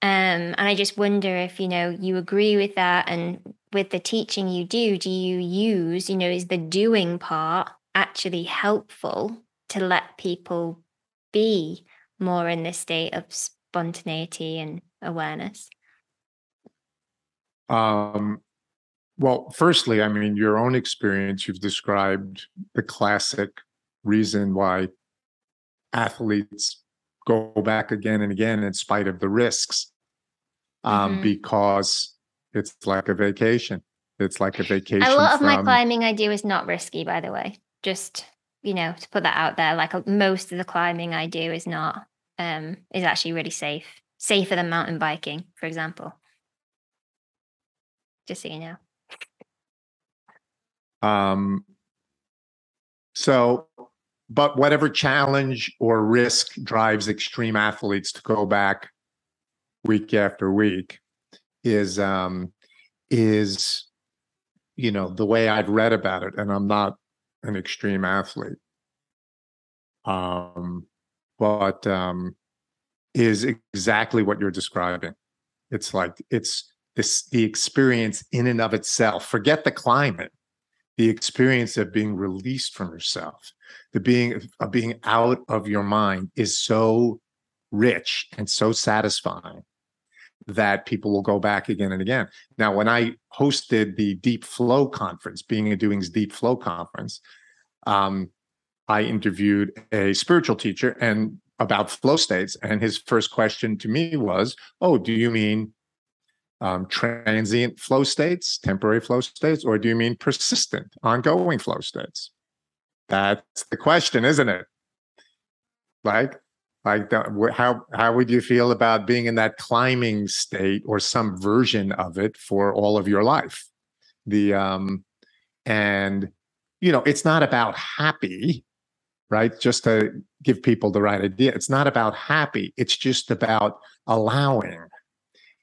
Um, and I just wonder if, you know, you agree with that and with the teaching you do, do you use, you know, is the doing part actually helpful to let people be more in this state of spontaneity and awareness? Um, Well, firstly, I mean, your own experience, you've described the classic reason why athletes go back again and again in spite of the risks, um, mm-hmm. because it's like a vacation. It's like a vacation. A lot of from... my climbing I do is not risky, by the way. Just you know, to put that out there, like uh, most of the climbing I do is not um is actually really safe, safer than mountain biking, for example. Just so you know. Um. So, but whatever challenge or risk drives extreme athletes to go back week after week is um is you know the way I've read about it, and I'm not an extreme athlete, um, but um, is exactly what you're describing. It's like it's this the experience in and of itself. Forget the climate, the experience of being released from yourself, the being of being out of your mind is so rich and so satisfying that people will go back again and again. Now, when I hosted the Deep Flow conference, Being and Doing's Deep Flow conference, um, I interviewed a spiritual teacher and about flow states, and his first question to me was, "Oh, do you mean um, transient flow states, temporary flow states, or do you mean persistent, ongoing flow states?" That's the question, isn't it? Like, like the, how how would you feel about being in that climbing state or some version of it for all of your life the um and you know it's not about happy right just to give people the right idea it's not about happy it's just about allowing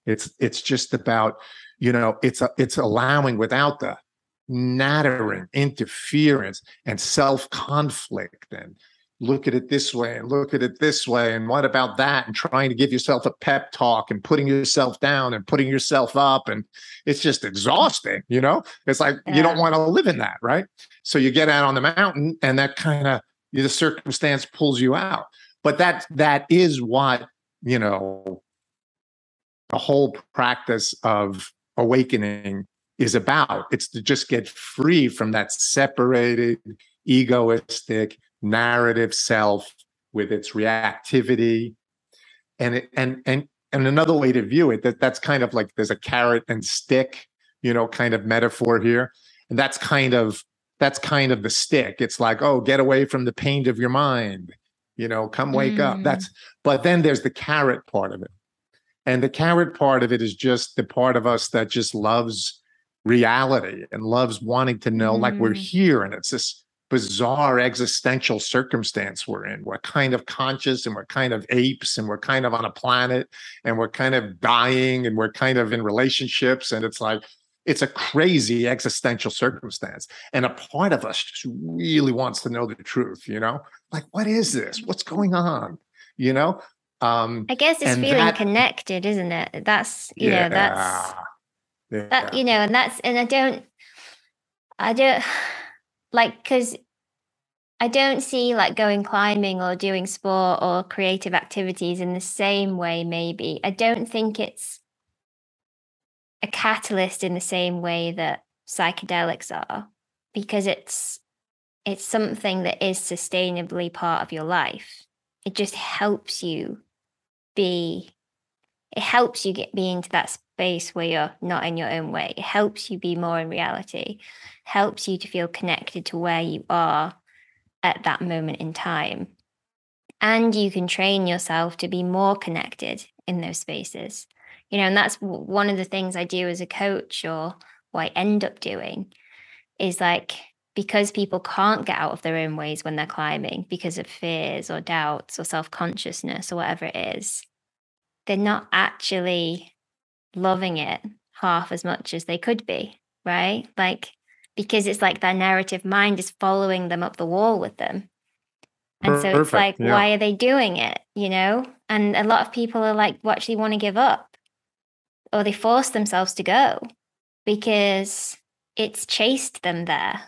it's it's just about you know it's a, it's allowing without the nattering interference and self conflict and look at it this way and look at it this way and what about that and trying to give yourself a pep talk and putting yourself down and putting yourself up and it's just exhausting you know? It's like yeah. you don't want to live in that right? So you get out on the mountain and that kind of the circumstance pulls you out. But that that is what you know the whole practice of awakening is about. It's to just get free from that separated egoistic narrative self with its reactivity. And it, and and and another way to view it that that's kind of like there's a carrot and stick you know kind of metaphor here. And that's kind of that's kind of the stick. It's like oh get away from the pain of your mind you know come wake mm. up that's but then there's the carrot part of it and the carrot part of it is just the part of us that just loves reality and loves wanting to know mm. like we're mm. here and it's this bizarre existential circumstance we're in. We're kind of conscious and we're kind of apes and we're kind of on a planet and we're kind of dying and we're kind of in relationships. And it's like, it's a crazy existential circumstance. And a part of us just really wants to know the truth, you know? Like, what is this? What's going on? You know? Um, I guess it's feeling that, connected, isn't it? That's, you yeah, know, that's, yeah. that, you know, and that's, and I don't, I don't, *sighs* like because I don't see like going climbing or doing sport or creative activities in the same way, maybe. I don't think it's a catalyst in the same way that psychedelics are because it's it's something that is sustainably part of your life. It just helps you be it helps you get be into that space where you're not in your own way. It helps you be more in reality, helps you to feel connected to where you are at that moment in time. And you can train yourself to be more connected in those spaces. You know, and that's one of the things I do as a coach or what I end up doing is like because people can't get out of their own ways when they're climbing because of fears or doubts or self consciousness or whatever it is, they're not actually loving it half as much as they could be, right? Like, because it's like their narrative mind is following them up the wall with them. And so it's like, yeah. why are they doing it? You know? And a lot of people are like, well, actually they want to give up or they force themselves to go because it's chased them there.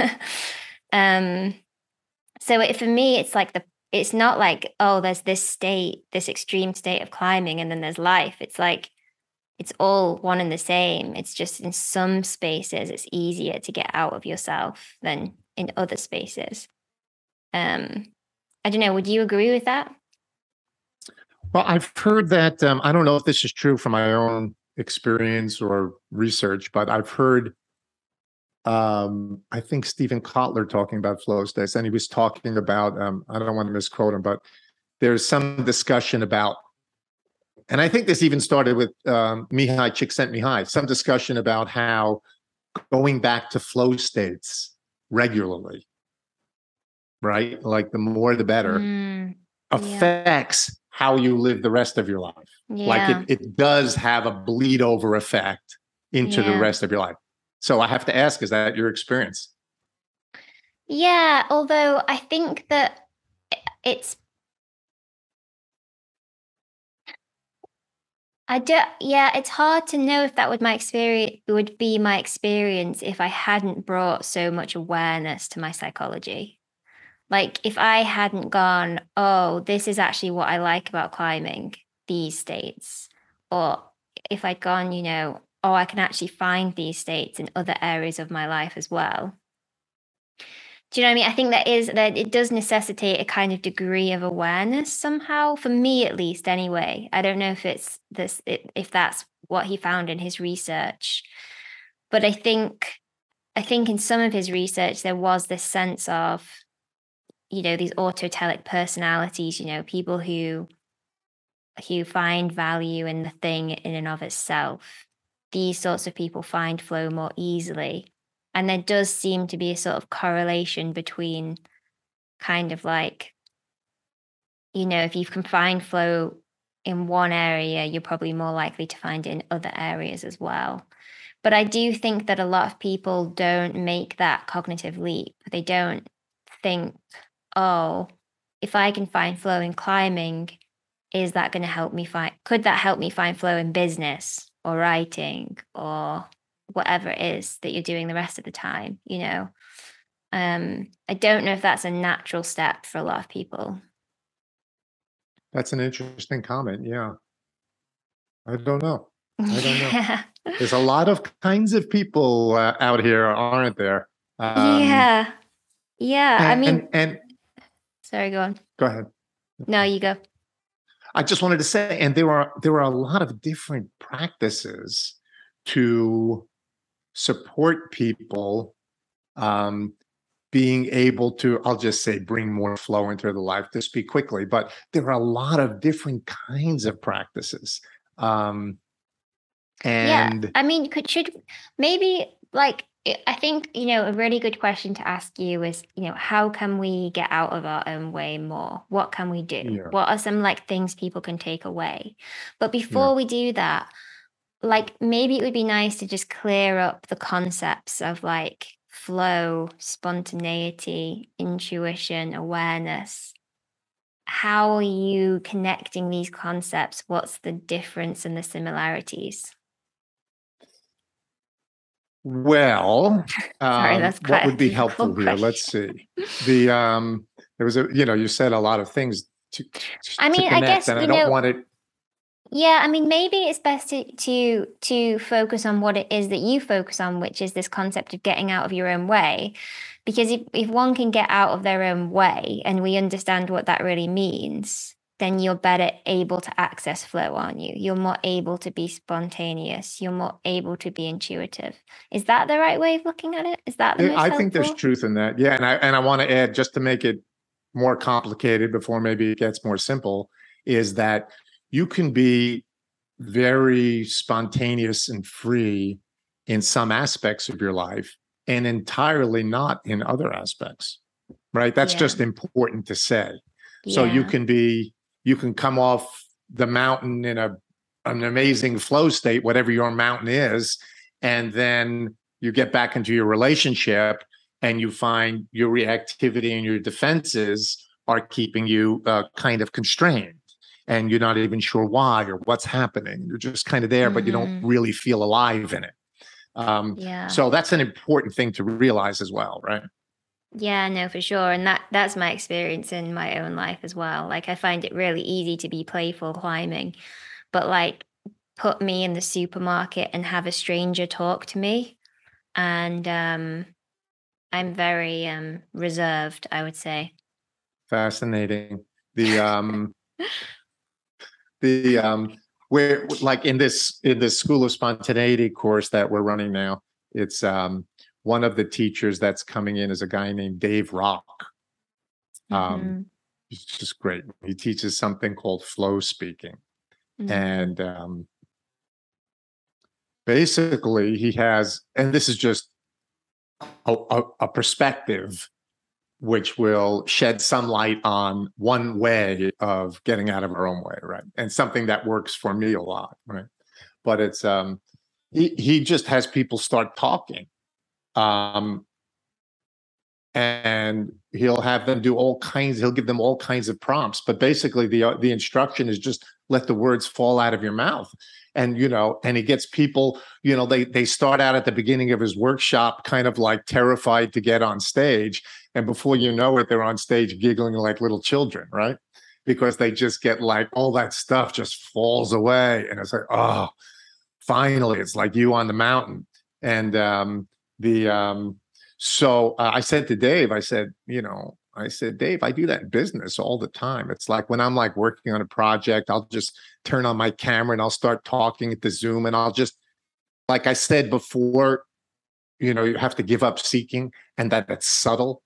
*laughs* um, so it, for me, it's like the, it's not like, oh, there's this state, this extreme state of climbing, and then there's life. It's like it's all one and the same. It's just in some spaces it's easier to get out of yourself than in other spaces. Um, I don't know. Would you agree with that? Well, I've heard that. Um, I don't know if this is true from my own experience or research, but I've heard. Um, I think Steven Kotler talking about flow states, and he was talking about. Um, I don't want to misquote him, but there's some discussion about and I think this even started with um, Mihaly Csikszentmihalyi, some discussion about how going back to flow states regularly, right? Like the more the better, mm, affects yeah. how you live the rest of your life. Yeah. Like it, it does have a bleed over effect into yeah. the rest of your life. So I have to ask, is that your experience? Yeah, although I think that it's I don't. Yeah, it's hard to know if that would my experience would be my experience if I hadn't brought so much awareness to my psychology. Like if I hadn't gone, oh, this is actually what I like about climbing these states, or if I'd gone, you know, oh, I can actually find these states in other areas of my life as well do you know what I mean? I think that is that it does necessitate a kind of degree of awareness somehow, for me at least. Anyway, I don't know if it's this if that's what he found in his research, but I think I think in some of his research there was this sense of, you know, these autotelic personalities. You know, people who who find value in the thing in and of itself. These sorts of people find flow more easily and there does seem to be a sort of correlation between kind of like, you know, if you can find flow in one area, you're probably more likely to find it in other areas as well. But I do think that a lot of people don't make that cognitive leap. They don't think, oh, if I can find flow in climbing, is that going to help me find, could that help me find flow in business or writing or whatever it is that you're doing the rest of the time you know? Um i don't know if that's a natural step for a lot of people. That's an interesting comment yeah. I don't know. *laughs* I don't know. There's a lot of kinds of people uh, out here aren't there? Um, yeah. Yeah and, i mean and, and sorry go on. Go ahead. No you go i just wanted to say and there are there are a lot of different practices to support people um, being able to, I'll just say, bring more flow into their life to speak quickly. But there are a lot of different kinds of practices. Um, and yeah, I mean, could should maybe like I think you know a really good question to ask you is you know how can we get out of our own way more? What can we do? Yeah. What are some like things people can take away? But before yeah. we do that, like maybe it would be nice to just clear up the concepts of like flow, spontaneity, intuition, awareness. How are you connecting these concepts? What's the difference and the similarities? Well, *laughs* Sorry, um, what would be helpful here? Let's see. The um, there was a you know you said a lot of things to. to I mean, connect, I guess and I don't know, want it yeah, I mean, maybe it's best to, to to focus on what it is that you focus on, which is this concept of getting out of your own way. Because if, if one can get out of their own way and we understand what that really means, then you're better able to access flow, aren't you? You're more able to be spontaneous. You're more able to be intuitive. Is that the right way of looking at it? Is that the I helpful? think there's truth in that. Yeah, and I and I want to add just to make it more complicated before maybe it gets more simple is that you can be very spontaneous and free in some aspects of your life and entirely not in other aspects right that's yeah. just important to say yeah. so you can be you can come off the mountain in a an amazing flow state whatever your mountain is and then you get back into your relationship and you find your reactivity and your defenses are keeping you uh, kind of constrained and you're not even sure why or what's happening. You're just kind of there, mm-hmm. but you don't mm-hmm. really feel alive in it. Um, yeah. So that's an important thing to realize as well, right? Yeah, no, for sure. And that that's my experience in my own life as well. Like I find it really easy to be playful climbing, but like put me in the supermarket and have a stranger talk to me. And um, I'm very um, reserved, I would say. Fascinating. The um, *laughs* the um, we're like in this in this school of spontaneity course that we're running now. It's um, one of the teachers that's coming in is a guy named Dave Rock. Um, mm-hmm. He's just great. He teaches something called flow speaking, mm-hmm. and um, basically he has, and this is just a, a, a perspective which will shed some light on one way of getting out of our own way, right? And something that works for me a lot, right? But it's um he he just has people start talking. Um and he'll have them do all kinds he'll give them all kinds of prompts but basically the uh, the instruction is just let the words fall out of your mouth. And you know and he gets people you know they they start out at the beginning of his workshop kind of like terrified to get on stage. And before you know it they're on stage giggling like little children right? Because they just get like all that stuff just falls away. And it's like oh finally it's like you on the mountain. And um the um so uh, i said to dave i said you know I said, Dave, I do that in business all the time. It's like when I'm like working on a project, I'll just turn on my camera and I'll start talking at the Zoom and I'll just, like I said before, you know, you have to give up seeking and that that's subtle.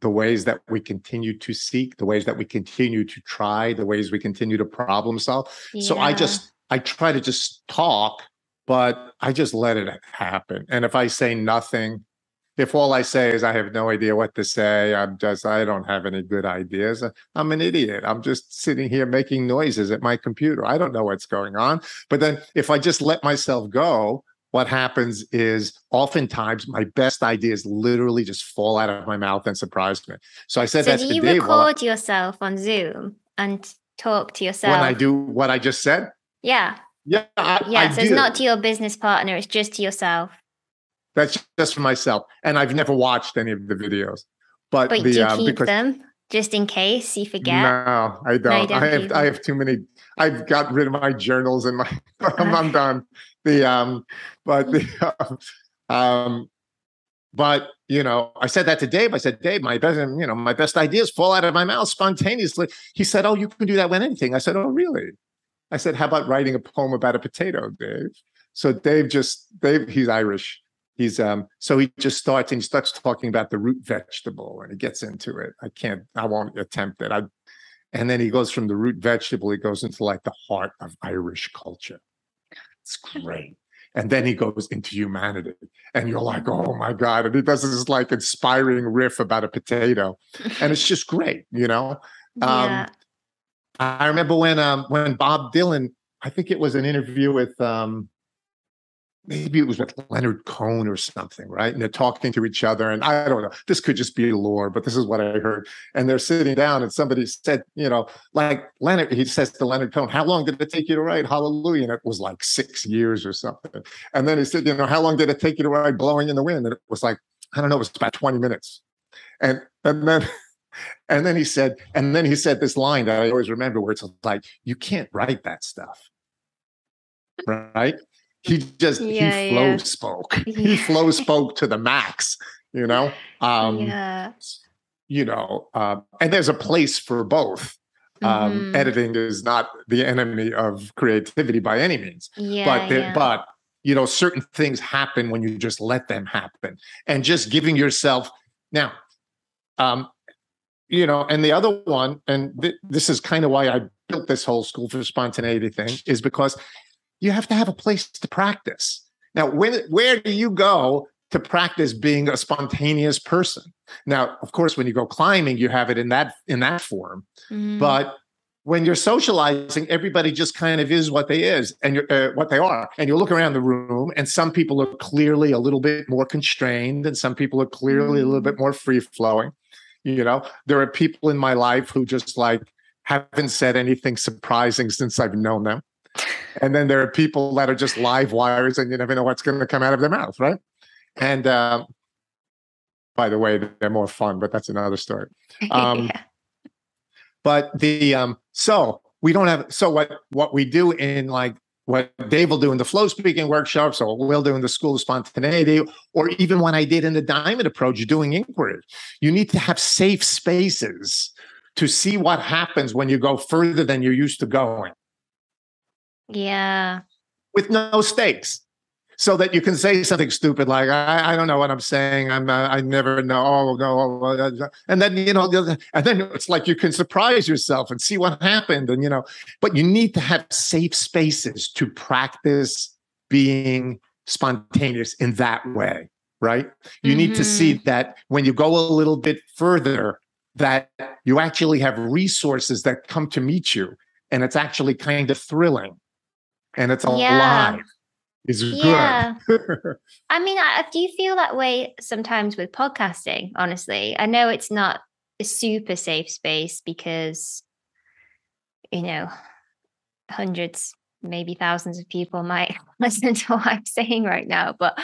The ways that we continue to seek, the ways that we continue to try, the ways we continue to problem solve. Yeah. So I just, I try to just talk, but I just let it happen. And if I say nothing, if all I say is I have no idea what to say, I'm just, I don't have any good ideas. I'm an idiot. I'm just sitting here making noises at my computer. I don't know what's going on. But then if I just let myself go, what happens is oftentimes my best ideas literally just fall out of my mouth and surprise me. So I said so that. Do you Dave, record yourself on Zoom and talk to yourself when I do what I just said? Yeah. Yeah. I, yeah. I so do. it's not to your business partner; it's just to yourself. That's just for myself, and I've never watched any of the videos. But, but the, do you uh, keep them just in case you forget? No, I don't. No, don't I have I have too many. I've got rid of my journals and my. *laughs* I'm, I'm *laughs* done. The um, but the *laughs* um, but you know, I said that to Dave. I said, Dave, my best, you know, my best ideas fall out of my mouth spontaneously. He said, Oh, you can do that with anything. I said, Oh, really? I said, How about writing a poem about a potato, Dave? So Dave just Dave, he's Irish. He's um so he just starts and he starts talking about the root vegetable and he gets into it. I can't i won't attempt it. I and then he goes from the root vegetable he goes into like the heart of irish culture. It's great. And then he goes into humanity and you're like oh my god. And he does this like inspiring riff about a potato. And it's just great you know? Yeah. I remember when um when bob dylan i think it was an interview with um maybe it was with Leonard Cohen or something, right? And they're talking to each other. And I don't know, this could just be lore, but this is what I heard. And they're sitting down, and somebody said, you know, like Leonard, he says to Leonard Cohen, How long did it take you to write Hallelujah? And it was like six years or something. And then he said, You know, how long did it take you to write Blowing in the Wind? And it was like, I don't know, it was about 20 minutes. And and then *laughs* and then he said, and then he said this line that I always remember where it's like, you can't write that stuff. Right he just yeah, he flow yeah. spoke *laughs* he flow spoke to the max you know um yeah. you know uh, and there's a place for both um mm-hmm. editing is not the enemy of creativity by any means yeah, but yeah. but you know certain things happen when you just let them happen and just giving yourself now um you know and the other one and th- this is kind of why i built this whole school for spontaneity thing is because you have to have a place to practice. Now, when where do you go to practice being a spontaneous person? Now, of course, when you go climbing, you have it in that in that form. Mm. But when you're socializing, everybody just kind of is what they is and you're, uh, what they are. And you look around the room, and some people are clearly a little bit more constrained, and some people are clearly mm. a little bit mm. more free flowing. You know, there are people in my life who just like haven't said anything surprising since I've known them. And then there are people that are just live wires and you never know what's going to come out of their mouth right? And um, by the way they're more fun but that's another story. *laughs* Um, yeah. but the um, so we don't have so what what we do in like what Dave will do in the flow speaking workshops, or we'll do in the School of Spontaneity, or even what I did in the Diamond Approach doing inquiry. You need to have safe spaces to see what happens when you go further than you're used to going. Yeah. With no stakes so that you can say something stupid like I, I don't know what I'm saying. I'm uh, I never know. Oh no, uh, and then you know, and then it's like you can surprise yourself and see what happened, and you know. But you need to have safe spaces to practice being spontaneous in that way, right? You mm-hmm. need to see mm-hmm. that when you go a little bit further, that you actually have resources that come to meet you, and it's actually kind of thrilling, and it's alive. Yeah is yeah. good. *laughs* I mean, I, do you feel that way sometimes with podcasting? Honestly, I know it's not a super safe space because, you know, hundreds, maybe thousands of people might *laughs* listen to what I'm saying right now. But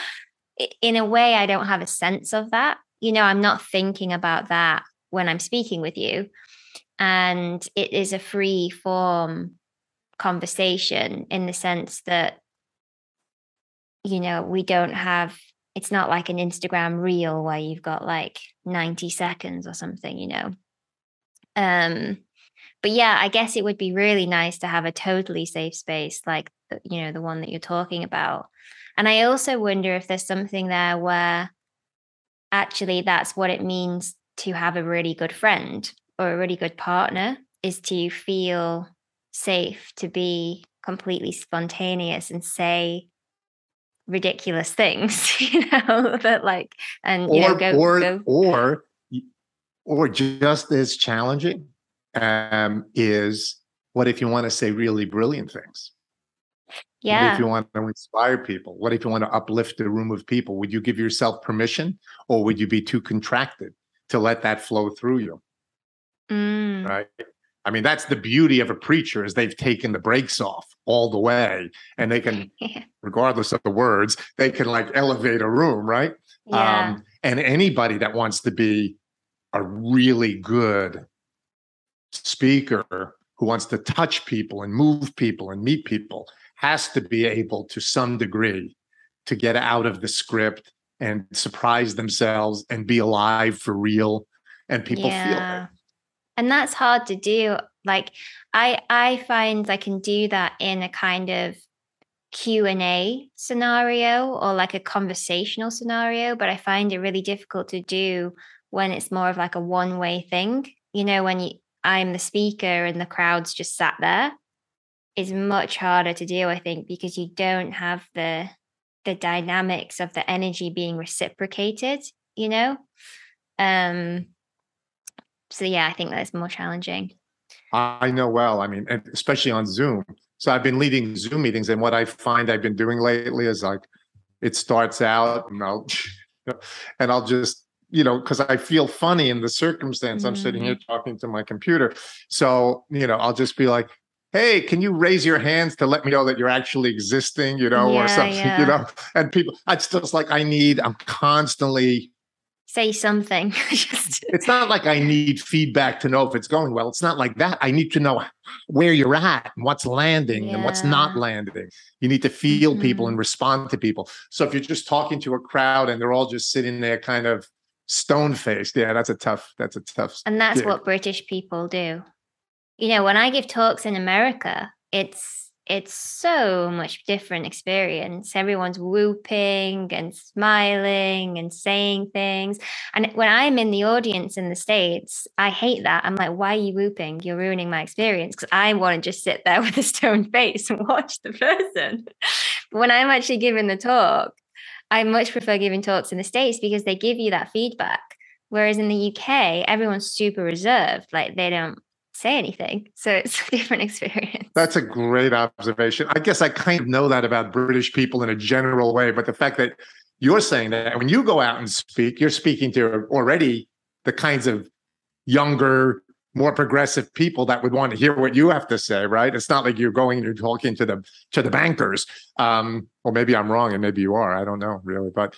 in a way, I don't have a sense of that. You know, I'm not thinking about that when I'm speaking with you. And it is a free form conversation in the sense that you know, we don't have it's not like an Instagram reel where you've got like 90 seconds or something, you know. Um but yeah, I guess it would be really nice to have a totally safe space like you know, the one that you're talking about. And I also wonder if there's something there where actually that's what it means to have a really good friend or a really good partner is to feel safe to be completely spontaneous and say ridiculous things, *laughs* you know, that like, and, you or, know, go, or, go. or, or just as challenging um, is what if you want to say really brilliant things? Yeah. What if you want to inspire people? What if you want to uplift a room of people? Would you give yourself permission or would you be too contracted to let that flow through you? Mm. Right. I mean, that's the beauty of a preacher is they've taken the brakes off all the way and they can, *laughs* regardless of the words, they can like elevate a room, right? Yeah. Um, and anybody that wants to be a really good speaker who wants to touch people and move people and meet people has to be able to some degree to get out of the script and surprise themselves and be alive for real and people yeah. feel it and that's hard to do. Like i i find i can do that in a kind of q&a scenario or like a conversational scenario but i find it really difficult to do when it's more of like a one way thing. You know when you i'm the speaker and the crowd's just sat there. Is much harder to do i think because you don't have the the dynamics of the energy being reciprocated you know? Um so yeah, I think that's more challenging. I know well. I mean, especially on Zoom. So I've been leading Zoom meetings, and what I find I've been doing lately is like it starts out, and I'll *laughs* and I'll just you know because I feel funny in the circumstance. Mm-hmm. I'm sitting here mm-hmm. talking to my computer, so you know I'll just be like, hey can you raise your hands to let me know that you're actually existing you know yeah, or something *laughs* yeah. you know and people it's just like i need i'm constantly say something. *laughs* it's not like I need feedback to know if it's going well. It's not like that. I need to know where you're at and what's landing yeah. and what's not landing. You need to feel mm-hmm. people and respond to people. So if you're just talking to a crowd and they're all just sitting there kind of stone faced, yeah, that's a tough, that's a tough. And that's gig. what British people do. You know, when I give talks in America, it's it's so much different experience. Everyone's whooping and smiling and saying things. And when i'm in the audience in the states i hate that. I'm like why are you whooping? You're ruining my experience. Because i want to just sit there *laughs* with a stone face and watch the person. But when i'm actually giving the talk i much prefer giving talks in the states because they give you that feedback. Whereas in the uk everyone's super reserved. Like they don't say anything. So it's a *laughs* different experience. That's a great observation. I guess I kind of know that about British people in a general way, but the fact that you're saying that when you go out and speak, you're speaking to already the kinds of younger, more progressive people that would want to hear what you have to say, right? It's not like you're going and you're talking to the to the bankers. Um, or maybe I'm wrong, and maybe you are. I don't know really, but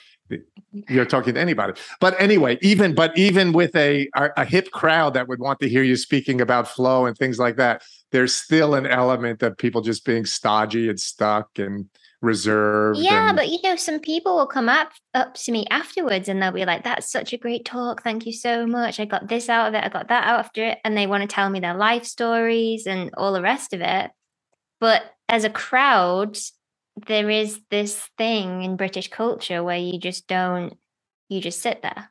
you're talking to anybody. But anyway, even but even with a a hip crowd that would want to hear you speaking about flow and things like that, there's still an element of people just being stodgy and stuck and reserved. Yeah, and, but you know, some people will come up up to me afterwards and they'll be like, "That's such a great talk. Thank you so much. I got this out of it. I got that out after it." And they want to tell me their life stories and all the rest of it. But as a crowd, there is this thing in British culture where you just don't, you just sit there.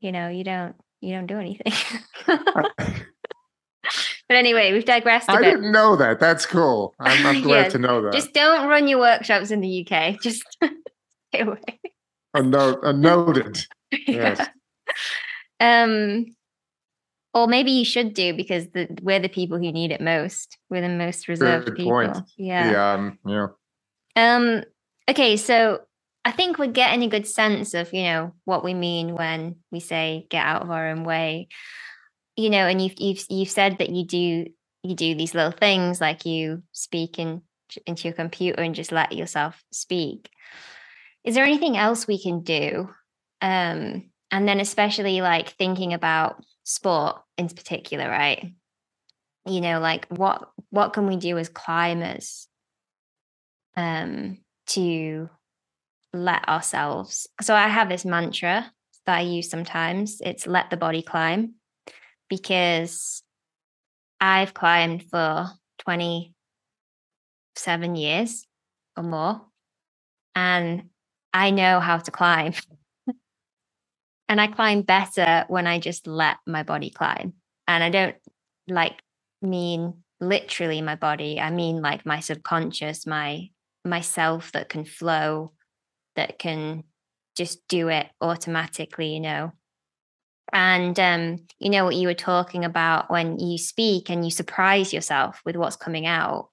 You know, you don't, you don't do anything. *laughs* But anyway, we've digressed a I bit. I didn't know that. That's cool. I'm, I'm *laughs* glad Yeah, to know that. Just don't run your workshops in the UK. *laughs* Just *laughs* stay away. a note, a noted. Yes. Um, or maybe you should do because the, we're the people who need it most. We're the most reserved Good people. point. Yeah. Yeah. Um, yeah. Um. Okay. So I think we're getting a good sense of you know what we mean when we say get out of our own way. You know, and you've you've you've said that you do you do these little things like you speak in, into your computer and just let yourself speak. Is there anything else we can do? Um, and then especially like thinking about sport in particular, right? You know, like what what can we do as climbers um to let ourselves so i have this mantra that i use sometimes it's let the body climb because i've climbed for 27 years or more and i know how to climb. *laughs* And i climb better when i just let my body climb. And i don't like mean literally my body i mean like my subconscious my myself that can flow that can just do it automatically you know and um you know what you were talking about when you speak and you surprise yourself with what's coming out.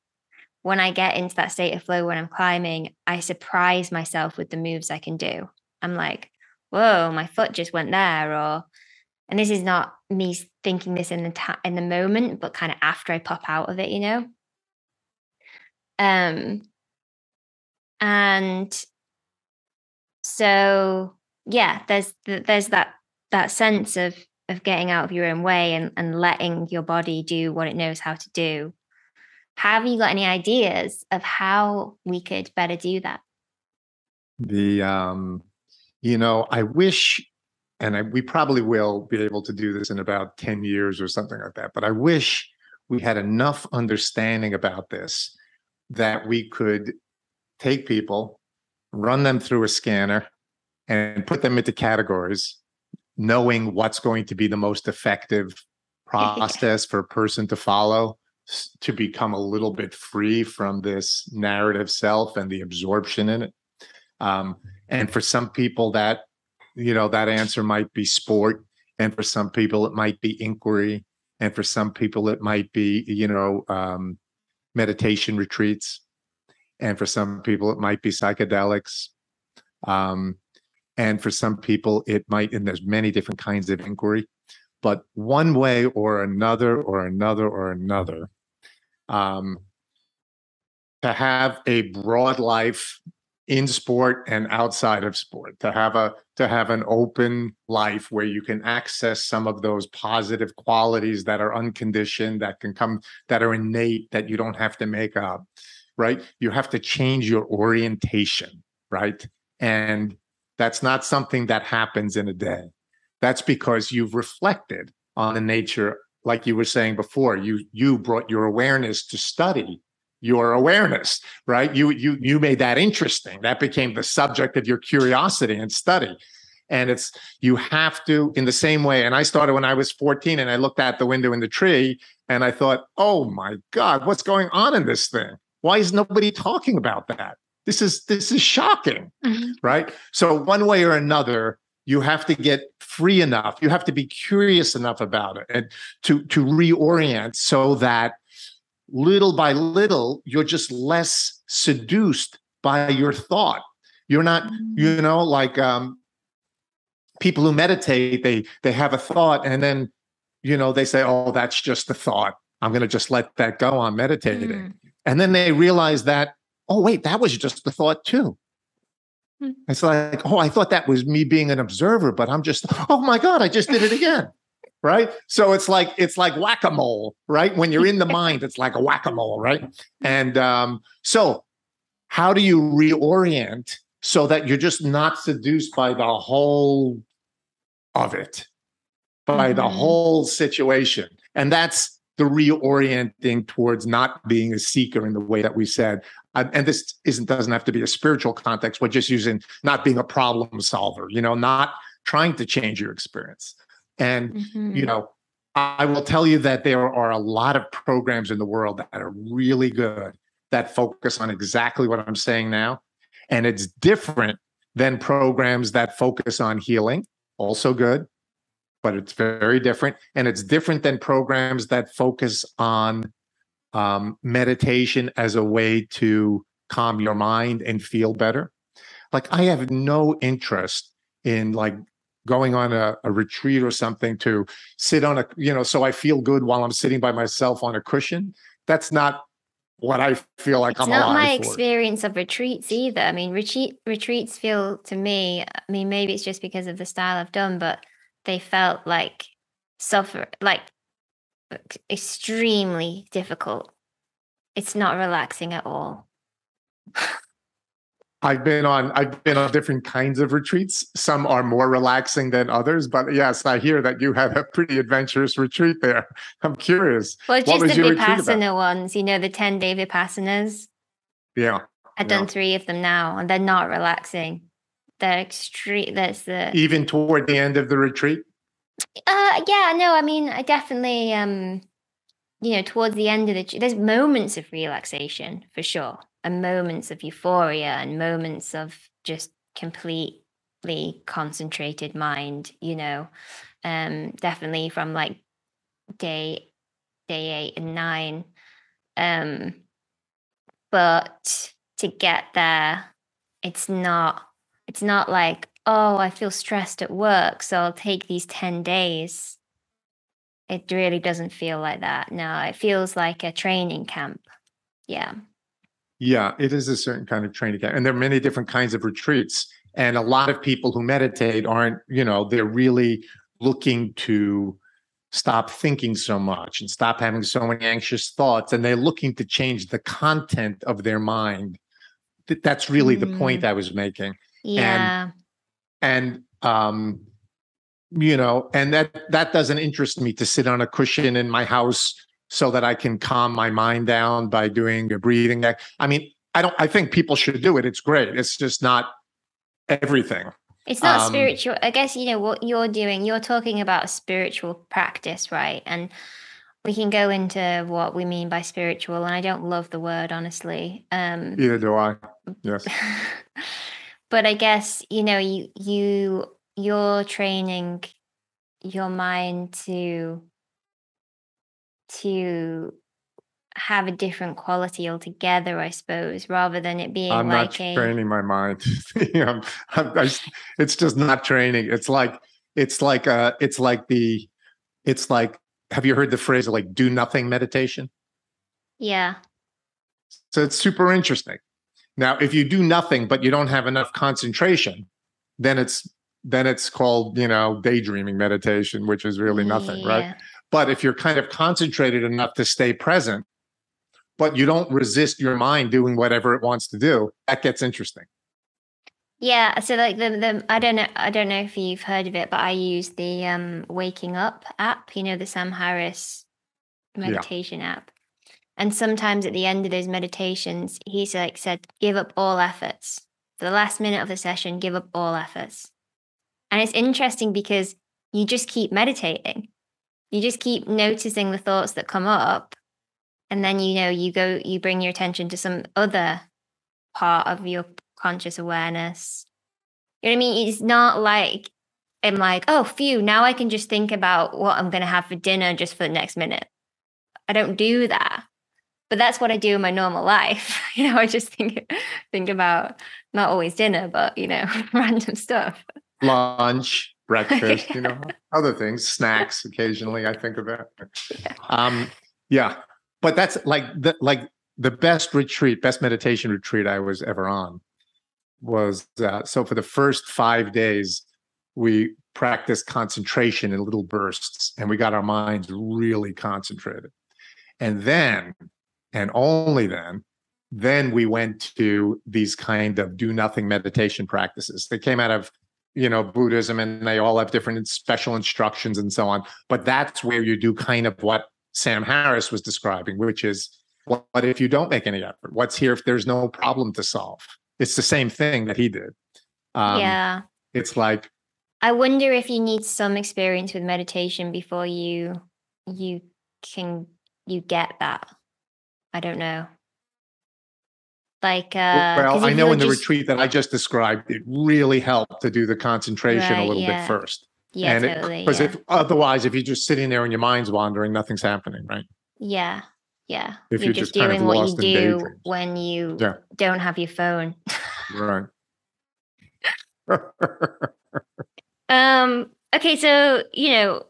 When i get into that state of flow when i'm climbing i surprise myself with the moves i can do. I'm like whoa my foot just went there or and this is not me thinking this in the ta- in the moment but kind of after i pop out of it you know? Um and so yeah there's there's that that sense of of getting out of your own way and, and letting your body do what it knows how to do have you got any ideas of how we could better do that The um, you know, I wish, and I, we probably will be able to do this in about ten years or something like that. But I wish we had enough understanding about this that we could take people, run them through a scanner, and put them into categories, knowing what's going to be the most effective process for a person to follow to become a little bit free from this narrative self and the absorption in it. Um, and for some people, that you know that answer might be sport, and for some people it might be inquiry, and for some people it might be you know um, meditation retreats, and for some people it might be psychedelics, um, and for some people it might. And there's many different kinds of inquiry, but one way or another, or another, or another. Um, to have a broad life in sport and outside of sport to have a to have an open life where you can access some of those positive qualities that are unconditioned that can come that are innate that you don't have to make up right you have to change your orientation right and that's not something that happens in a day. That's because you've reflected on the nature like you were saying before you you brought your awareness to study your awareness right? You you you made that interesting. That became the subject of your curiosity and study. And it's you have to in the same way and i started when i was 14 and i looked out the window in the tree and i thought oh my god what's going on in this thing? Why is nobody talking about that this is this is shocking right so one way or another you have to get free enough you have to be curious enough about it and to to reorient so that little by little you're just less seduced by your thought you're not you know like um people who meditate they they have a thought and then you know, they say, oh, that's just a thought. I'm going to just let that go. I'm meditating. Mm. And then they realize that, oh, wait, that was just a thought too. Hmm. It's like, oh, I thought that was me being an observer, but I'm just, oh my God, I just did it again. right. So it's like, it's like whack-a-mole, right? When you're in the *laughs* mind, it's like a whack-a-mole, right? And um, so how do you reorient so that you're just not seduced by the whole of it, by the Mhm. whole situation? And that's the reorienting towards not being a seeker in the way that we said. And this isn't doesn't have to be a spiritual context. We're just using not being a problem solver, you know, not trying to change your experience. And Mhm. you know, I will tell you that there are a lot of programs in the world that are really good that focus on exactly what I'm saying now. And it's different than programs that focus on healing, also good, but it's very different. And it's different than programs that focus on um, meditation as a way to calm your mind and feel better. Like, I have no interest in like going on a, a retreat or something to sit on a, you know, so I feel good while I'm sitting by myself on a cushion. That's not what I feel like It's I'm not my experience of retreats either. I mean, retreat retreats feel to me. I mean, maybe it's just because of the style I've done, but they felt like suffer, like extremely difficult. It's not relaxing at all. *laughs* I've been on I've been on different kinds of retreats. Some are more relaxing than others, but yes, I hear that you had a pretty adventurous retreat there. *laughs* I'm curious. Well, What just the vipassana ones. You know, the ten day vipassanas. Yeah. I've Yeah. done three of them now, and they're not relaxing. They're extreme. That's the Even toward the end of the retreat. Uh, yeah, no, I mean, I definitely, um, you know, towards the end of the, there's moments of relaxation for sure, and moments of euphoria, and moments of just completely concentrated mind. You know, um, definitely from like day, day eight and nine, um, but to get there, it's not, it's not like oh, I feel stressed at work, so I'll take these 10 days. It really doesn't feel like that. No, it feels like a training camp. Yeah. Yeah, it is a certain kind of training camp. And there are many different kinds of retreats. And a lot of people who meditate aren't, you know, they're really looking to stop thinking so much and stop having so many anxious thoughts. And they're looking to change the content of their mind. That's really the point mm. I was making. Yeah. and um you know and that that doesn't interest me to sit on a cushion in my house so that i can calm my mind down by doing a breathing act i mean i don't i think people should do it it's great it's just not everything It's not Um, spiritual. I guess, you know, what you're doing, you're talking about a spiritual practice, right? And we can go into what we mean by spiritual. And I don't love the word, honestly. Um, either do i yes *laughs* but I guess you know you you you're training your mind to to have a different quality altogether, I suppose, rather than it being i'm like not a training my mind. *laughs* I'm, I'm, I, it's just not training. It's like it's like uh it's like the it's like have you heard the phrase like do nothing meditation? Yeah. So it's super interesting. Now, if you do nothing but you don't have enough concentration, then it's then it's called, you know, daydreaming meditation, which is really nothing, right? But if you're kind of concentrated enough to stay present, but you don't resist your mind doing whatever it wants to do, that gets interesting. Yeah, so like the the I don't know I don't know if you've heard of it, but I use the um Waking Up app, you know, the Sam Harris meditation app. And sometimes at the end of those meditations, he's like said, give up all efforts. For the last minute of the session, give up all efforts. And it's interesting because you just keep meditating. You just keep noticing the thoughts that come up. And then you know, you go you bring your attention to some other part of your conscious awareness. You know what I mean? It's not like I'm like, oh, phew, now I can just think about what I'm going to have for dinner just for the next minute. I don't do that. But that's what I do in my normal life. *laughs* You know, I just think think about not always dinner, but you know, *laughs* random stuff. Lunch, *laughs* breakfast, you know, other things, snacks occasionally. I think of that. Um, yeah, but that's like the like the best retreat, best meditation retreat I was ever on was uh, so for the first five days we practiced concentration in little bursts and we got our minds really concentrated and then and only then then we went to these kind of do nothing meditation practices they came out of you know buddhism and they all have different special instructions and so on. But that's where you do kind of what sam harris was describing which is what if you don't make any effort? What's here if there's no problem to solve? It's the same thing that he did. Um, yeah. it's like i wonder if you need some experience with meditation before you you can you get that i don't know like, uh, well, I know in the just... retreat that I just described, it really helped to do the concentration right, a little yeah. bit first. Yeah, and totally. Because yeah. if otherwise, if you're just sitting there and your mind's wandering, nothing's happening, right? Yeah, yeah. If you're, you're just, doing what you do daydreams. when you yeah. don't have your phone. right. *laughs* *laughs* um. Okay, so you know,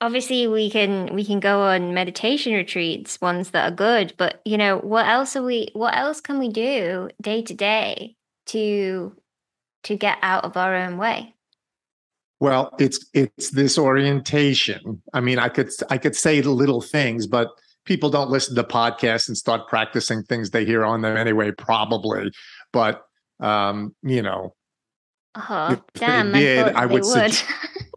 obviously we can we can go on meditation retreats ones that are good but you know what else are we what else can we do day to day to to get out of our own way? Well it's it's this orientation. I mean i could i could say little things but people don't listen to podcasts and start practicing things they hear on them anyway probably. But um you know oh, if damn, they did i, I would, would. *laughs*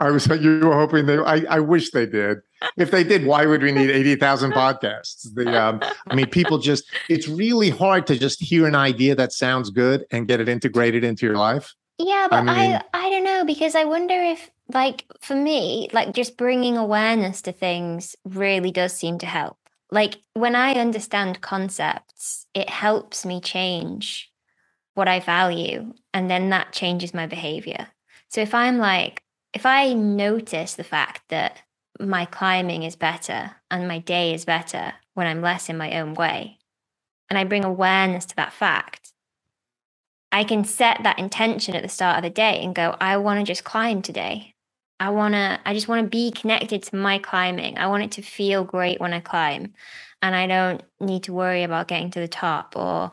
I was *laughs* you were hoping they. I, I wish they did. If they did, why would we need eighty thousand podcasts? The um, I mean, people just. It's really hard to just hear an idea that sounds good and get it integrated into your life. Yeah, but I, mean, I I don't know because I wonder if like for me, like just bringing awareness to things really does seem to help. Like when I understand concepts, it helps me change what I value, and then that changes my behavior. So if I'm like, if I notice the fact that my climbing is better and my day is better when I'm less in my own way, and I bring awareness to that fact, I can set that intention at the start of the day and go, I want to just climb today. I want to, I just want to be connected to my climbing. I want it to feel great when I climb. And I don't need to worry about getting to the top or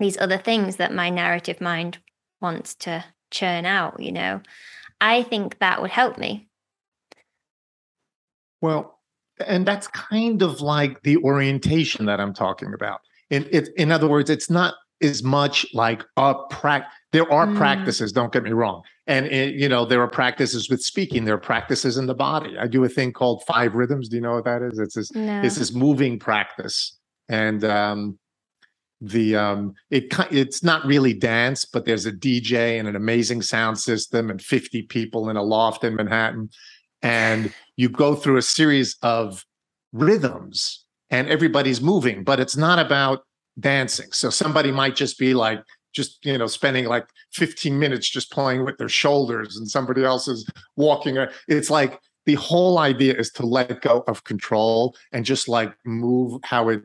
these other things that my narrative mind wants to churn out, you know? I think that would help me. Well, and that's kind of like the orientation that I'm talking about. In it, in other words, it's not as much like a practice. There are mm. practices. Don't get me wrong, and it, you know there are practices with speaking. There are practices in the body. I do a thing called five rhythms. Do you know what that is? It's this. No. It's this moving practice, and um, the um it it's not really dance but there's a dj and an amazing sound system and 50 people in a loft in manhattan. And you go through a series of rhythms and everybody's moving but it's not about dancing. So somebody might just be like just you know spending like 15 minutes just playing with their shoulders and somebody else is walking it's like the whole idea is to let go of control and just like move how it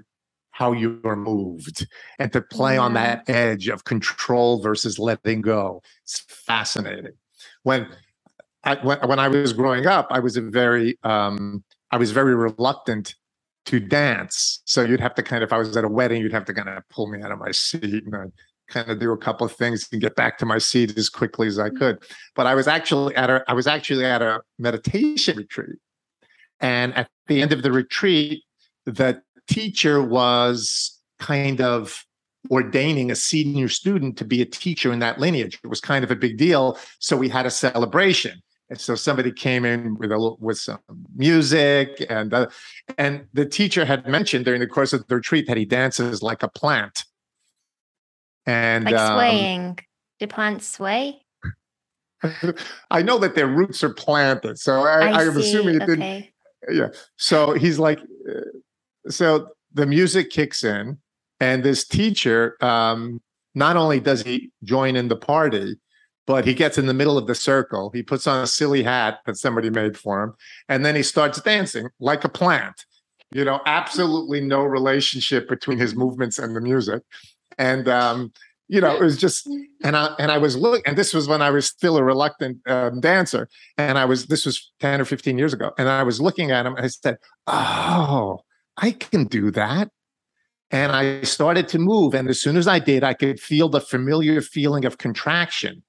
how you're moved and to play yeah. on that edge of control versus letting go. It's fascinating. When I when, when I was growing up, I was a very um, I was very reluctant to dance. So you'd have to kind of if I was at a wedding, you'd have to kind of pull me out of my seat and I'd kind of do a couple of things and get back to my seat as quickly as I mm. could. But I was actually at a I was actually at a meditation retreat. And at the end of the retreat, the teacher was kind of ordaining a senior student to be a teacher in that lineage. It was kind of a big deal. So we had a celebration. And so somebody came in with a with some music, and uh, and the teacher had mentioned during the course of the retreat that he dances like a plant. And like um, swaying. Do plants sway? *laughs* I know that their roots are planted, so I, I am assuming it okay. didn't. Yeah. So he's like, uh, so the music kicks in, and this teacher um, not only does he join in the party, but he gets in the middle of the circle. He puts on a silly hat that somebody made for him, and then he starts dancing like a plant. You know, absolutely no relationship between his movements and the music. And um, you know, it was just, and I and I was looking, and this was when I was still a reluctant um, dancer, and I was this was ten or fifteen years ago, and I was looking at him, and I said, "Oh, I can do that." And I started to move, and as soon as I did, I could feel the familiar feeling of contraction,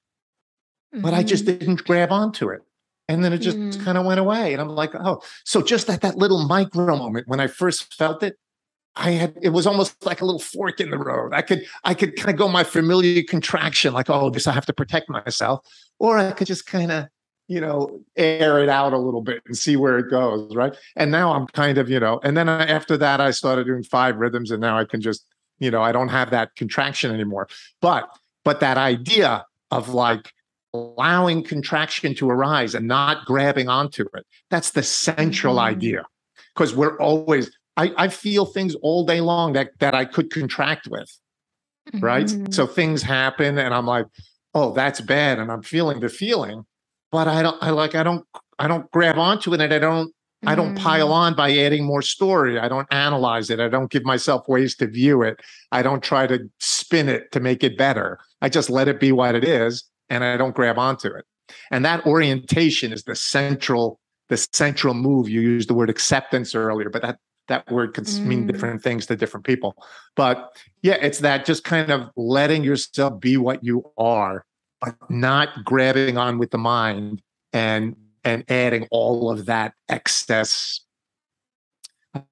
mm-hmm. but I just mm-hmm. didn't grab onto it. And then it just mm-hmm. kind of went away. And I'm like, oh, so just at that little micro moment when I first felt it, I had it was almost like a little fork in the road. I could I could kind of go my familiar contraction, like, oh, this I have to protect myself, or I could just kind of, you know, air it out a little bit and see where it goes, right? And now I'm kind of, you know, and then I, after that I started doing five rhythms, and now I can just, you know, I don't have that contraction anymore. But but that idea of like allowing contraction to arise and not grabbing onto it, that's the central mm-hmm. idea because we're always I, I feel things all day long that that I could contract with. Mm-hmm. Right. So things happen and I'm like, oh, that's bad. And I'm feeling the feeling, but I don't I like I don't I don't grab onto it and I don't I don't pile mm. on by adding more story. I don't analyze it. I don't give myself ways to view it. I don't try to spin it to make it better. I just let it be what it is and I don't grab onto it. And that orientation is the central the central move. You used the word acceptance earlier, but that that word could mm. mean different things to different people. But yeah, it's that just kind of letting yourself be what you are, but not grabbing on with the mind and and adding all of that excess.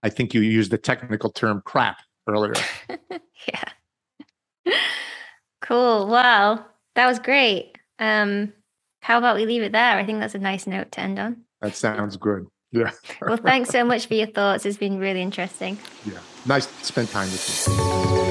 I think you used the technical term crap earlier. *laughs* yeah. Cool. Wow. That was great. Um, how about we leave it there? I think that's a nice note to end on. That sounds good. Yeah. well, thanks so much for your thoughts. It's been really interesting. Yeah. Nice to spend time with you.